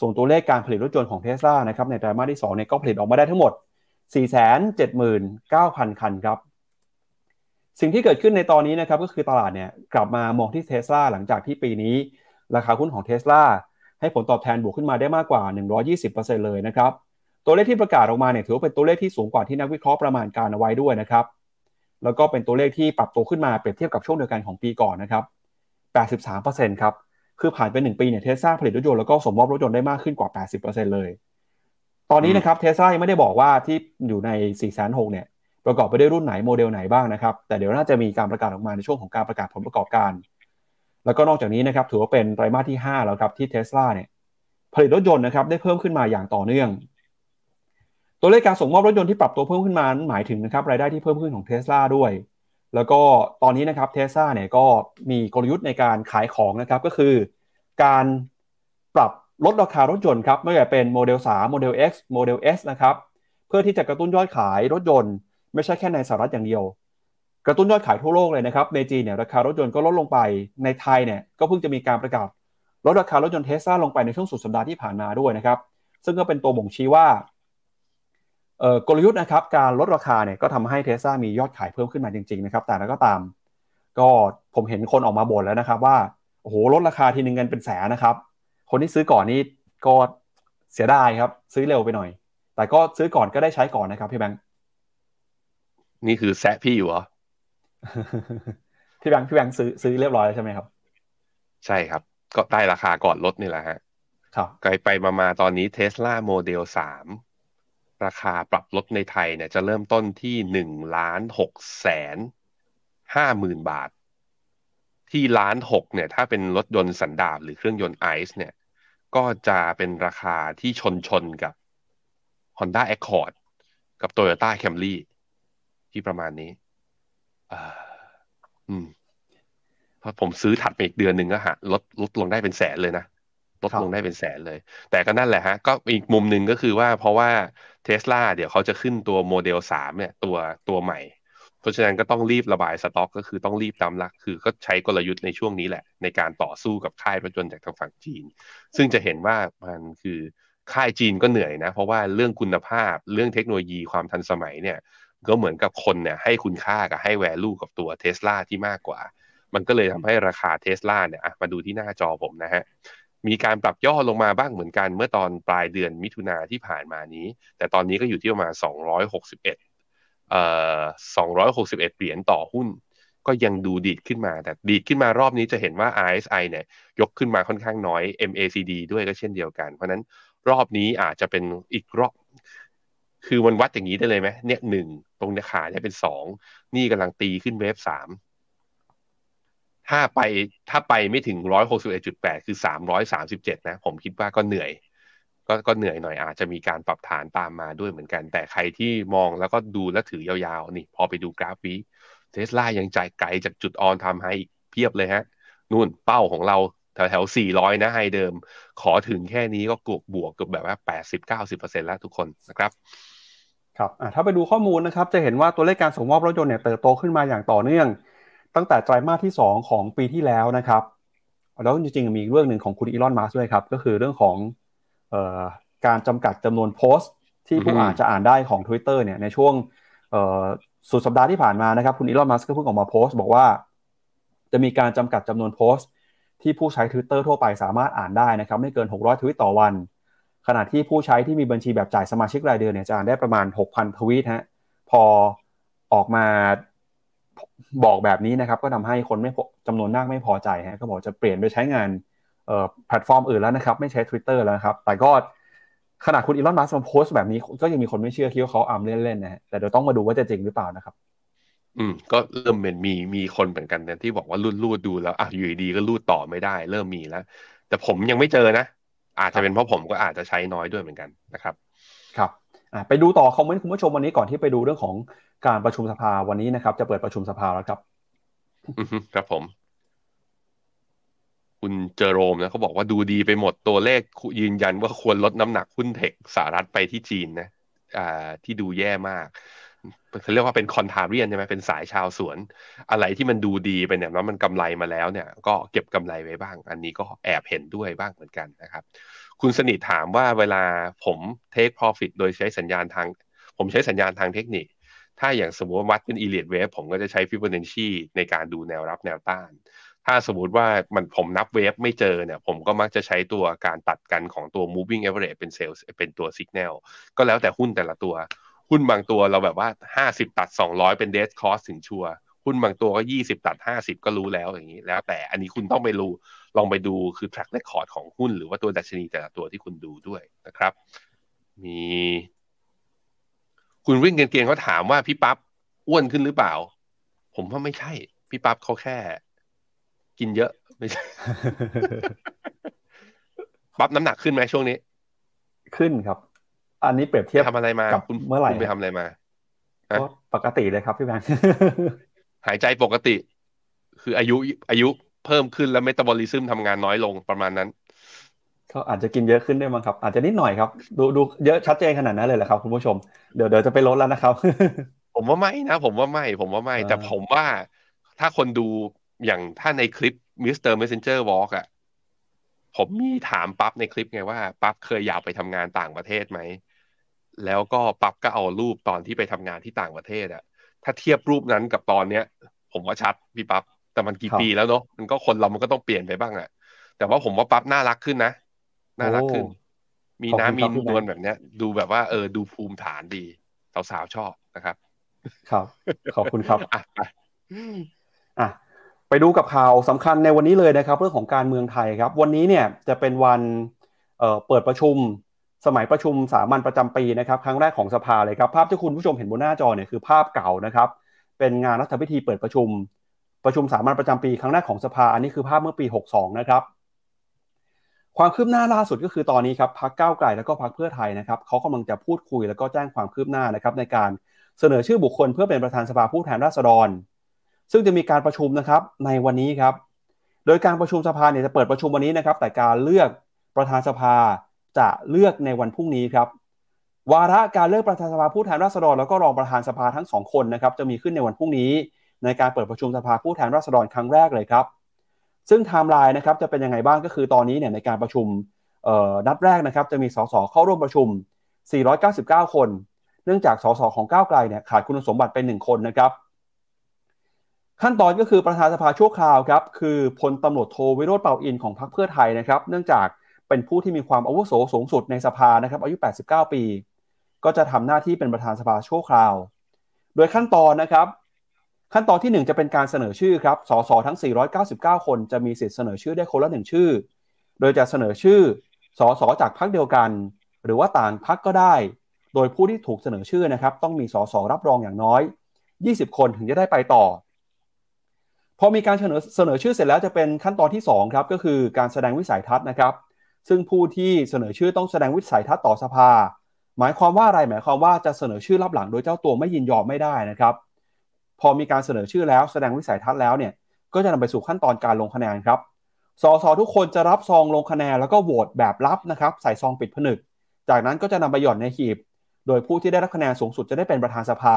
ส่วนตัวเลขการผลิตรถยนต์ของเทสลานะครับในไตรมาสที่2เนี่ยก็ผลิตออกมาได้ทั้งหมด 479,000 คันครับ สิ่งที่เกิดขึ้นในตอนนี้นะครับก็คือตลาดเนี่ยกลับมามองที่เทสลาหลังจากที่ปีนี้ ราคาหุ้นของเทสลาให้ผลตอบแทนบวกขึ้นมาได้มากกว่า 120%เลยนะครับตัวเลขที่ประกาศออกมาเนี่ยถือว่าเป็นตัวเลขที่สูงกว่าที่นักวิเคราะห์ประมาณการเอาไว้ด้วยนะครับแล้วก็เป็นตัวเลขที่ปรับตัวขึ้นมาเปรียบเทียบกับช่วงเดียวกันของปีก่อนนะครับ 83%ครับ คือผ่านไป1ปีเนี่ยเทสลาผลิตรถยนต์แล้วก็สมมอบรถยนต์ได้มากขึ้นกว่า 80%เลย ตอนนี้นะครับเทสลายังไม่ได้บอกว่าที่อยู่ใน4 6 0 0 0เนี่ยประกอบไปด้วยรุ่นไหนโมเดลไหนบ้างนะครับ แต่เดี๋ยวน่าจะมีการประกาศออกมาในช่วงของการประกาศผลประกอบการ แล้วก็นอกจากนี้นะครับถือว่าเป็นไตรมาสที่ 5 แล้วครับที่เทสลาเนี่ยผลิตรถยนต์นะครับได้เพิ่มขึ้นมาอย่างต่อเนื่อง ตัวเลขการส่งมอบรถยนต์ที่ปรับตัวเพิ่มขึ้นมาหมายถึงนะครับรายได้ที่เพิ่มขึ้นของเทสลาด้วย แล้วก็ตอนนี้นะครับเทสลาเนี่ยก็มีกลยุทธ์ในการขายของนะครับก็คือการปรับลดราคารถยนต์ครับไม่ว่าจะเป็นโมเดล3โมเดล X โมเดล S นะครับเพื่อที่จะกระตุ้นยอดขายรถยนต์ ไม่ใช่แค่ในสหรัฐอย่างเดียว กระตุ้นยอดขายทั่วโลกเลยนะครับในจีนเนี่ยราคารถยนต์ก็ลดลงไปในไทยเนี่ยก็เพิ่งจะมีการประกาศลดราคารถยนต์เทสลาลงไปในช่วงสุดสัปดาห์ที่ผ่านมาด้วยนะครับซึ่งก็เป็นตัวบ่งชี้ว่า กลยุทธ์นะครับการลดราคาเนี่ยก็ทำให้เทสลามียอดขายเพิ่มขึ้นมาจริงๆนะครับแต่แล้วก็ตาม ก็ผมเห็นคนออกมาบ่นแล้วนะครับว่าโอ้โหลดราคาทีนึงเงินเป็นแสนนะครับ คนที่ซื้อก่อนนี่ก็เสียดายครับ ซื้อเร็วไปหน่อย แต่ก็ซื้อก่อนก็ได้ใช้ก่อนนะครับพี่แบงค์นี่คือแซะพี่อยู่เหรอพี่แบงค์พี่แบงค์ซื้อซื้อเรียบร้อยแล้วใช่ไหมครับ ใช่ครับ ก็ได้ราคาก่อนลดนี่แหละฮะครับไกลไปมามาตอนนี้เทสลาโมเดลสาม ราคาปรับลดในไทยเนี่ยจะเริ่มต้นที่หนึ่งล้านหกแสนห้าหมื่นบาท ที่ล้านหกเนี่ยถ้าเป็นรถยนต์สันดาปหรือเครื่องยนต์ไอซ์เนี่ยก็จะเป็นราคาที่ชนชนกับ Honda Accord กับ Toyota Camry ที่ประมาณนี้อืมพอผมซื้อถัดไปอีกเดือนหนึ่งก็ฮะลดลดลงได้เป็นแสนเลยนะลดลงได้เป็นแสนเลย แต่ก็นั่นแหละฮะ ก็อีกมุมหนึ่งก็คือว่าเพราะว่า เทสลาเดี๋ยวเขาจะขึ้นตัวโมเดลสามเนี่ยตัวตัวใหม่ เพราะฉะนั้นก็ต้องรีบระบายสต็อก ก็คือต้องรีบตามลัก คือก็ใช้กลยุทธ์ในช่วงนี้แหละ ในการต่อสู้กับค่ายรถยนต์จากทางฝั่งจีน ซึ่งจะเห็นว่ามันคือค่ายจีนก็เหนื่อยนะ เพราะว่าเรื่องคุณภาพเรื่องเทคโนโลยีความทันสมัยเนี่ยก็เหมือนกับคนเนี่ยให้คุณค่ากับให้ value กับตัวเทสลาที่มากกว่า มันก็เลยทำให้ราคาเทสลาเนี่ยมาดูที่หน้าจอผมนะฮะ มีการปรับย่อลงมาบ้างเหมือนกันเมื่อตอนปลายเดือนมิถุนาที่ผ่านมานี้ แต่ตอนนี้ก็อยู่ที่ประมาณ 261เอ่อ261 เหรียญต่อหุ้น ก็ยังดูดีดขึ้นมา แต่ดีดขึ้นมารอบนี้จะเห็นว่า RSI เนี่ยยกขึ้นมาค่อนข้างน้อย MACD ด้วยก็เช่นเดียวกัน เพราะนั้นรอบนี้อาจจะเป็นอีกรอบ คือมันวัดอย่างนี้ได้เลยไหมเนี่ยหนึ่งตรงเนี่ยขาเนี่ยเป็นสองนี่กำลังตีขึ้นเวฟสาม ถ้าไปถ้าไปไม่ถึงร้อยหกสิบเอ็ดจุดแปดคือสามร้อยสามสิบเจ็ดนะ ผมคิดว่าก็เหนื่อย ก็ก็เหนื่อยหน่อยอาจจะมีการปรับฐานตามมาด้วยเหมือนกัน แต่ใครที่มองแล้วก็ดูและถือยาวๆ นี่ พอไปดูกราฟวีเทสลายังใจไกลจากจุดออนทำให้เพียบเลยฮะ นู่นเป้าของเราแถวแถวสี่ร้อยนะไฮเดิม ขอถึงแค่นี้ก็กบวกกับแบบว่าแปดสิบเก้าสิบเปอร์เซ็นแล้วทุกคนนะครับครับถ้าไปดูข้อมูลนะครับ จะเห็นว่าตัวเลขการส่งมอบรถยนต์เนี่ยเติบโตขึ้นมาอย่างต่อเนื่อง ตั้งแต่ไตรมาสที่ 2 ของปีที่แล้วนะครับ แล้วจริงๆ มีเรื่องหนึ่งของคุณอีลอนมัสด้วยครับ ก็คือเรื่องของออการจำกัดจำนวนโพสต์ ที่ผู้อ่านจะอ่านได้ของ Twitter เนี่ยในช่วงสุดสัปดาห์ที่ผ่านมานะครับ คุณอีลอนมัสก็เพิ่งออกมาโพสต์ บอกว่า จะมีการจำกัดจำนวนโพสต์ ที่ผู้ใช้ Twitter ทั่วไปสามารถอ่านได้นะครับ ไม่เกิน 600 ทวิตต่อวัน ขณะที่ผู้ใช้ที่มีบัญชีแบบจ่ายสมาชิกรายเดือนเนี่ยจะอ่านได้ประมาณ 6,000 ทวีตฮะพอออกมา บอกแบบนี้นะครับ ก็ทำให้คนไม่จำนวนมากไม่พอใจฮะก็บอกจะเปลี่ยนไปใช้งานแพลตฟอร์มอื่นแล้วนะครับ ไม่ใช้ Twitter แล้วครับ แต่ก็ขนาดคุณอีลอนมัสก์มาโพสต์แบบนี้ ก็ยังมีคนไม่เชื่อคิดว่าเขาอัมเล่นๆนะฮะแต่เดี๋ยวต้องมาดูว่าจะจริงหรือเปล่านะครับอืมก็เริ่มเป็นมีมีคนเหมือนกันนะที่บอกว่ารูดรูดดูแล้วอะอยู่ดีก็รูดต่อไม่ได้ เริ่มมีแล้ว แต่ผมยังไม่เจอนะ อาจจะเป็นเพราะผมก็อาจจะใช้น้อยด้วยเหมือนกันนะครับ ครับ ไปดูต่อคอมเมนต์คุณผู้ชมวันนี้ก่อนที่ไปดูเรื่องของการประชุมสภาวันนี้นะครับ จะเปิดประชุมสภาแล้วครับครับผม คุณเจอโรมนะเขาบอกว่าดูดีไปหมดตัวเลขยืนยันว่าควรลดน้ำหนักหุ้นเทคสหรัฐไปที่จีนนะอ่าที่ดูแย่มากเขาเรียกว่าเป็นคอนทาเรียนใช่ไหมเป็นสายชาวสวน อะไรที่มันดูดีไปเนี่ยแล้วมันกำไรมาแล้วเนี่ย ก็เก็บกำไรไว้บ้าง อันนี้ก็แอบเห็นด้วยบ้างเหมือนกันนะครับ คุณสนิทถามว่าเวลาผมเทค profit โดยใช้สัญญาณทาง ผมใช้สัญญาณทางเทคนิค ถ้าอย่างสมมติว่าวัดเป็นอีเลียดเวฟผมก็จะใช้ฟิบ b o n นชีในการดูแนวรับแนวต้าน ถ้าสมมติว่ามันผมนับเวฟไม่เจอเนี่ย ผมก็มักจะใช้ตัวการตัดกันของตัว moving average เป็นเซลล์เป็นตัว signal ก็แล้วแต่หุ้นแต่ละตัว หุ้นบางตัวเราแบบว่า 50 ตัด 200 เป็น dead cost ถึงชัวหุ้นบางตัวก็ 20 ตัด 50 ก็รู้แล้วอย่างนี้ แล้วแต่อันนี้คุณต้องไปรู้ ลองไปดูคือ track record ของหุ้นหรือว่าตัวดัชนีแต่ละตัวที่คุณดูด้วยนะครับ มี คุณวิ่งเกงเขาถามว่าพี่ปั๊บอ้วนขึ้นหรือเปล่า ผมว่าไม่ใช่ พี่ปั๊บเขาแค่ กินเยอะไม่ใช่ปั๊บน้ำหนักขึ้นไหมช่วงนี้ ขึ้นครับ อันนี้เปรียบเทียบทำอะไรมากับเมื่อไหร่ไปทำอะไรมาก็ปกติเลยครับพี่แบงค์หายใจปกติ คืออายุอายุ เพิ่มขึ้นแล้วเมตาบอลิซึมทำงานน้อยลงประมาณนั้นก็อาจจะกินเยอะขึ้นได้มั้งครับ อาจจะนิดหน่อยครับ ดูดูเยอะชัดเจนขนาดนั้นเลยแหละครับคุณผู้ชมเดี๋ยวเดี๋ยวจะไปลดแล้วนะครับ ผมว่าไม่นะ ผมว่าไม่ ผมว่าไม่ แต่ผมว่าถ้าคนดูอย่างถ้าในคลิป Mr. Messenger Walk อะผมมีถามปั๊บในคลิปไงว่าปั๊บเคยอยากไปทำงานต่างประเทศไหม แล้วก็ปั๊บก็เอารูปตอนที่ไปทำงานที่ต่างประเทศอะถ้าเทียบรูปนั้นกับตอนเนี้ย ผมว่าชัดพี่ปั๊บ แต่มันกี่ปีแล้วเนาะมันก็คนเรามันก็ต้องเปลี่ยนไปบ้างอะแต่ว่าผมว่าปั๊บน่ารักขึ้นนะน่ารักขึ้น มีน้ำมีนวลแบบเนี้ย ดูแบบว่าเออดูภูมิฐานดีสาวๆชอบนะครับ ครับ ขอบคุณครับอะอะไปดูกับข่าวสำคัญในวันนี้เลยนะครับ เรื่องของการเมืองไทยครับ วันนี้เนี่ยจะเป็นวันเอ่อเปิดประชุม สมัยประชุมสามัญประจำปีนะครับ ครั้งแรกของสภาเลยครับภาพที่คุณผู้ชมเห็นบนหน้าจอเนี่ยคือภาพเก่านะครับ เป็นงานรัฐพิธีเปิดประชุม ประชุมสามัญประจำปีครั้งแรกของสภา อันนี้คือภาพเมื่อปี 62 นะครับ ความคืบหน้าล่าสุดก็คือตอนนี้ครับพักก้าวไกลแล้วก็พักเพื่อไทยนะครับเขากำลังจะพูดคุยแล้วก็แจ้งความคืบหน้านะครับในการเสนอชื่อบุคคลเพื่อเป็นประธานสภาผู้แทนราษฎร ซึ่งจะมีการประชุมนะครับในวันนี้ครับ โดยการประชุมสภาเนี่ยจะเปิดประชุมวันนี้นะครับ แต่การเลือกประธานสภาจะเลือกในวันพรุ่งนี้ครับ วาระการเลือกประธานสภาผู้แทนราษฎรแล้วก็รองประธานสภาทั้งสองคนนะครับจะมีขึ้นในวันพรุ่งนี้ ในการเปิดประชุมสภาผู้แทนราษฎรครั้งแรกเลยครับ ซึ่งไทม์ไลน์นะครับจะเป็นยังไงบ้างก็คือตอนนี้เนี่ยในการประชุมนัดแรกนะครับจะมีสสเข้าร่วมประชุม 499 คน เนื่องจากสสของก้าวไกลเนี่ยขาดคุณสมบัติเป็น1คนนะครับ ขั้นตอนก็คือประธานสภาชั่วคราวครับคือพลตำรวจโทวิโรธเป่าอินของพรรคเพื่อไทยนะครับ เนื่องจากเป็นผู้ที่มีความอาวุโสสูงสุดในสภานะครับอายุ 89 ปี ก็จะทำหน้าที่เป็นประธานสภาชั่วคราว โดยขั้นตอนนะครับ ขั้นตอนที่ 1 จะเป็นการเสนอชื่อครับ สสทั้ง 499 คนจะมีสิทธิ์เสนอชื่อได้คนละหนึ่งชื่อ โดยจะเสนอชื่อ สสจากพรรคเดียวกัน หรือว่าต่างพรรคก็ได้ โดยผู้ที่ถูกเสนอชื่อนะครับ ต้องมีสสรับรองอย่างน้อย 20 คนถึงจะได้ไปต่อ พอมีการเสนอเสนอชื่อเสร็จแล้วจะเป็นขั้นตอนที่2ครับก็คือการแสดงวิสัยทัศน์นะครับ ซึ่งผู้ที่เสนอชื่อต้องแสดงวิสัยทัศน์ต่อสภา หมายความว่าอะไรหมายความว่าจะเสนอชื่อรับหลังโดยเจ้าตัวไม่ยินยอมไม่ได้นะครับ พอมีการเสนอชื่อแล้วแสดงวิสัยทัศน์แล้วเนี่ยก็จะนำไปสู่ขั้นตอนการลงคะแนนครับสสทุกคนจะรับซองลงคะแนนแล้วก็โหวตแบบลับนะครับใส่ซองปิดผนึก จากนั้นก็จะนำไปหย่อนในหีบ โดยผู้ที่ได้รับคะแนนสูงสุดจะได้เป็นประธานสภา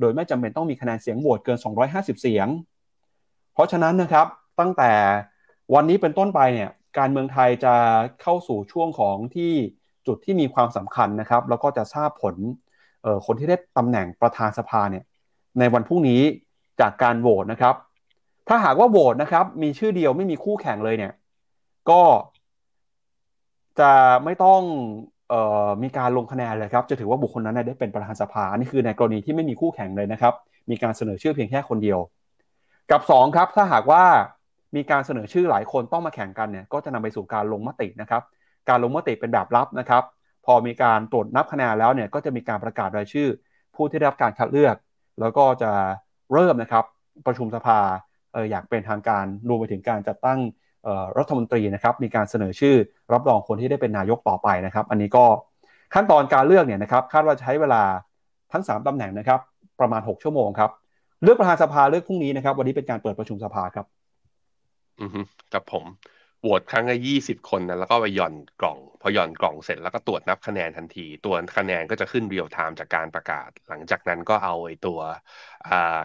โดยไม่จำเป็นต้องมีคะแนนเสียงโหวตเกิน 250 เสียง เพราะฉะนั้นนะครับตั้งแต่วันนี้เป็นต้นไปเนี่ยการเมืองไทยจะเข้าสู่ช่วงของที่จุดที่มีความสำคัญนะครับ แล้วก็จะทราบผลคนที่ได้ตำแหน่งประธานสภาเนี่ย ในวันพรุ่งนี้จากการโหวตนะครับ ถ้าหากว่าโหวตนะครับ มีชื่อเดียวไม่มีคู่แข่งเลยเนี่ย ก็จะไม่ต้องออมีการลงคะแนนเลยครับ จะถือว่าบุคคลนั้นได้เป็นประธานสภาอันนี้คือในกรณีที่ไม่มีคู่แข่งเลยนะครับ มีการเสนอชื่อเพียงแค่คนเดียว กับ 2 ครับ ถ้าหากว่ามีการเสนอชื่อหลายคนต้องมาแข่งกันเนี่ย ก็จะนำไปสู่การลงมตินะครับ การลงมติเป็นแบบลับนะครับ พอมีการตรวจนับคะแนนแล้วเนี่ย ก็จะมีการประกาศรายชื่อ ผู้ที่ได้รับการคัดเลือก แล้วก็จะเริ่มนะครับประชุมสภาอยากเป็นทางการรวมไปถึงการจัดตั้งรัฐมนตรีนะครับมีการเสนอชื่อรับรองคนที่ได้เป็นนายกต่อไปนะครับ อันนี้ก็ขั้นตอนการเลือกเนี่ยนะครับคาดว่าใช้เวลาทั้ง 3ตำแหน่งนะครับประมาณ 6 ชั่วโมงครับเลือกประธานสภาเลือกพรุ่งนี้นะครับ วันนี้เป็นการเปิดประชุมสภาครับ อือฮึกับผม โหวตครั้งละยี่สิบคนนะแล้วก็ไปหย่อนกล่อง พอหย่อนกล่องเสร็จแล้วก็ตรวจนับคะแนนทันที ตัวคะแนนก็จะขึ้นเรียลไทม์จากการประกาศ หลังจากนั้นก็เอาไอ้ตัว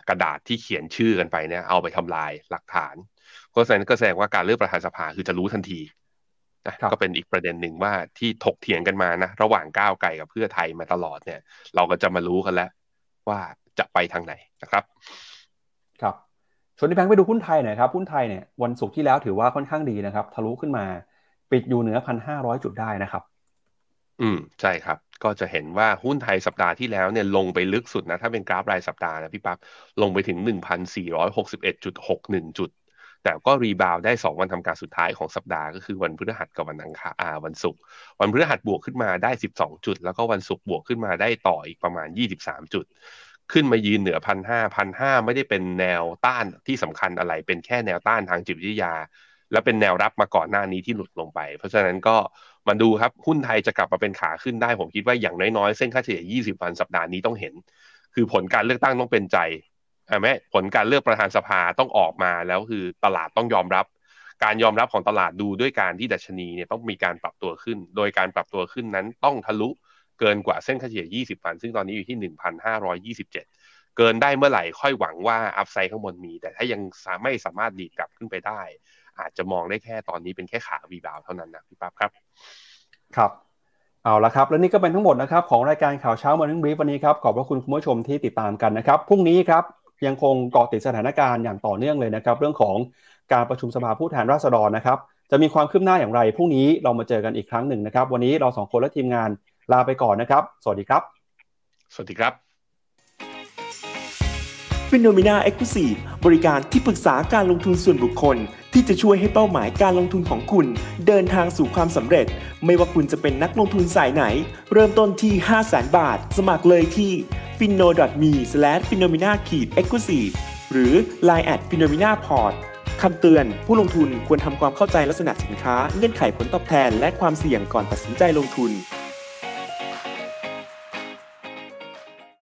กระดาษที่เขียนชื่อกันไปเนี่ยเอาไปทำลายหลักฐานก็แสดงก็แสดงว่าการเลือกประธานสภาคือจะรู้ทันทีนะก็เป็นอีกประเด็นหนึ่งว่าที่ถกเถียงกันมานะระหว่างก้าวไกลกับเพื่อไทยมาตลอดเนี่ย เราก็จะมารู้กันแล้วว่าจะไปทางไหนนะครับ ครับ ชวนที่แบงค์ไปดูหุ้นไทยหน่อยครับหุ้นไทยเนี่ยวันศุกร์ที่แล้วถือว่าค่อนข้างดีนะครับ ทะลุขึ้นมาปิดอยู่เหนือพันห้าร้อยจุดได้นะครับ อืมใช่ครับ ก็จะเห็นว่าหุ้นไทยสัปดาห์ที่แล้วเนี่ยลงไปลึกสุดนะ ถ้าเป็นกราฟรายสัปดาห์นะพี่ปับ๊บลงไปถึง 1,461.61 จุด แต่ก็รีบาวได้ 2 วันทำการสุดท้ายของสัปดาห์ก็คือวันพฤหัสกับวันอังคารอ่าวันศุกร์วันพฤหัสบวกขึ้นมาได้ 12 จุด แล้วก็วันศุกร์บวกขึ้นมาได้ต่ออีกประมาณ 23 จุด ขึ้นมายืนเหนือพันห้าพันห้าไม่ได้เป็นแนวต้านที่สำคัญอะไร เป็นแค่แนวต้านทางจิตวิทยา และเป็นแนวรับมาก่อนหน้านี้ที่หลุดลงไป เพราะฉะนั้นก็มาดูครับหุ้นไทยจะกลับมาเป็นขาขึ้นได้ ผมคิดว่าอย่างน้อยๆ เส้นค่าเฉลี่ย 20 วันสัปดาห์นี้ต้องเห็น คือผลการเลือกตั้งต้องเป็นใจแม่ผลการเลือกประธานสภาต้องออกมาแล้วคือตลาดต้องยอมรับการยอมรับของตลาดดูด้วยการที่ดัชนีเนี่ยต้องมีการปรับตัวขึ้น โดยการปรับตัวขึ้นนั้นต้องทะลุ เกินกว่าเส้นค่าเฉลี่ย 20 วัน ซึ่งตอนนี้อยู่ที่ 1,527 เกินได้เมื่อไหร่ค่อยหวังว่าอัพไซด์ข้างบนมี แต่ถ้ายังไม่สามารถดีดกลับขึ้นไปได้ อาจจะมองได้แค่ตอนนี้เป็นแค่ขาวีบาวเท่านั้นนะพี่ปั๊บครับ ครับเอาละครับ และนี่ก็เป็นทั้งหมดนะครับของรายการข่าวเช้ามาทั้งบีฟวันนี้ครับ ขอบพระคุณคุณผู้ชมที่ติดตามกันนะครับ พรุ่งนี้ครับยังคงเกาะติดสถานการณ์อย่างต่อเนื่องเลยนะครับ เรื่องของการประชุมสภาผู้แทนราษฎรนะครับ จะมีความคืบหน้าอย่างไร พรุ่งนี้เรามาเจอกันอีกครั้งหนึ่งนะครับ วันนี้เราสองคนและทีมงาน ลาไปก่อนนะครับ สวัสดีครับ สวัสดีครับฟิโนเมนาเอ็กซ์คลูซีฟบริการที่ปรึกษาการลงทุนส่วนบุคคล ที่จะช่วยให้เป้าหมายการลงทุนของคุณ เดินทางสู่ความสำเร็จ ไม่ว่าคุณจะเป็นนักลงทุนสายไหน เริ่มต้นที่ 5 0 0 0 0 0 บาท สมัครเลยที่ f i n o m e f i n o m e n a e x c l u s i v e หรือ line at f i n o m e n a p o r t คำเตือน ผู้ลงทุนควรทำความเข้าใจลักษณะสินค้า เงื่อนไขผลตอบแทน และความเสี่ยงก่อนตัดสินใจลงทุน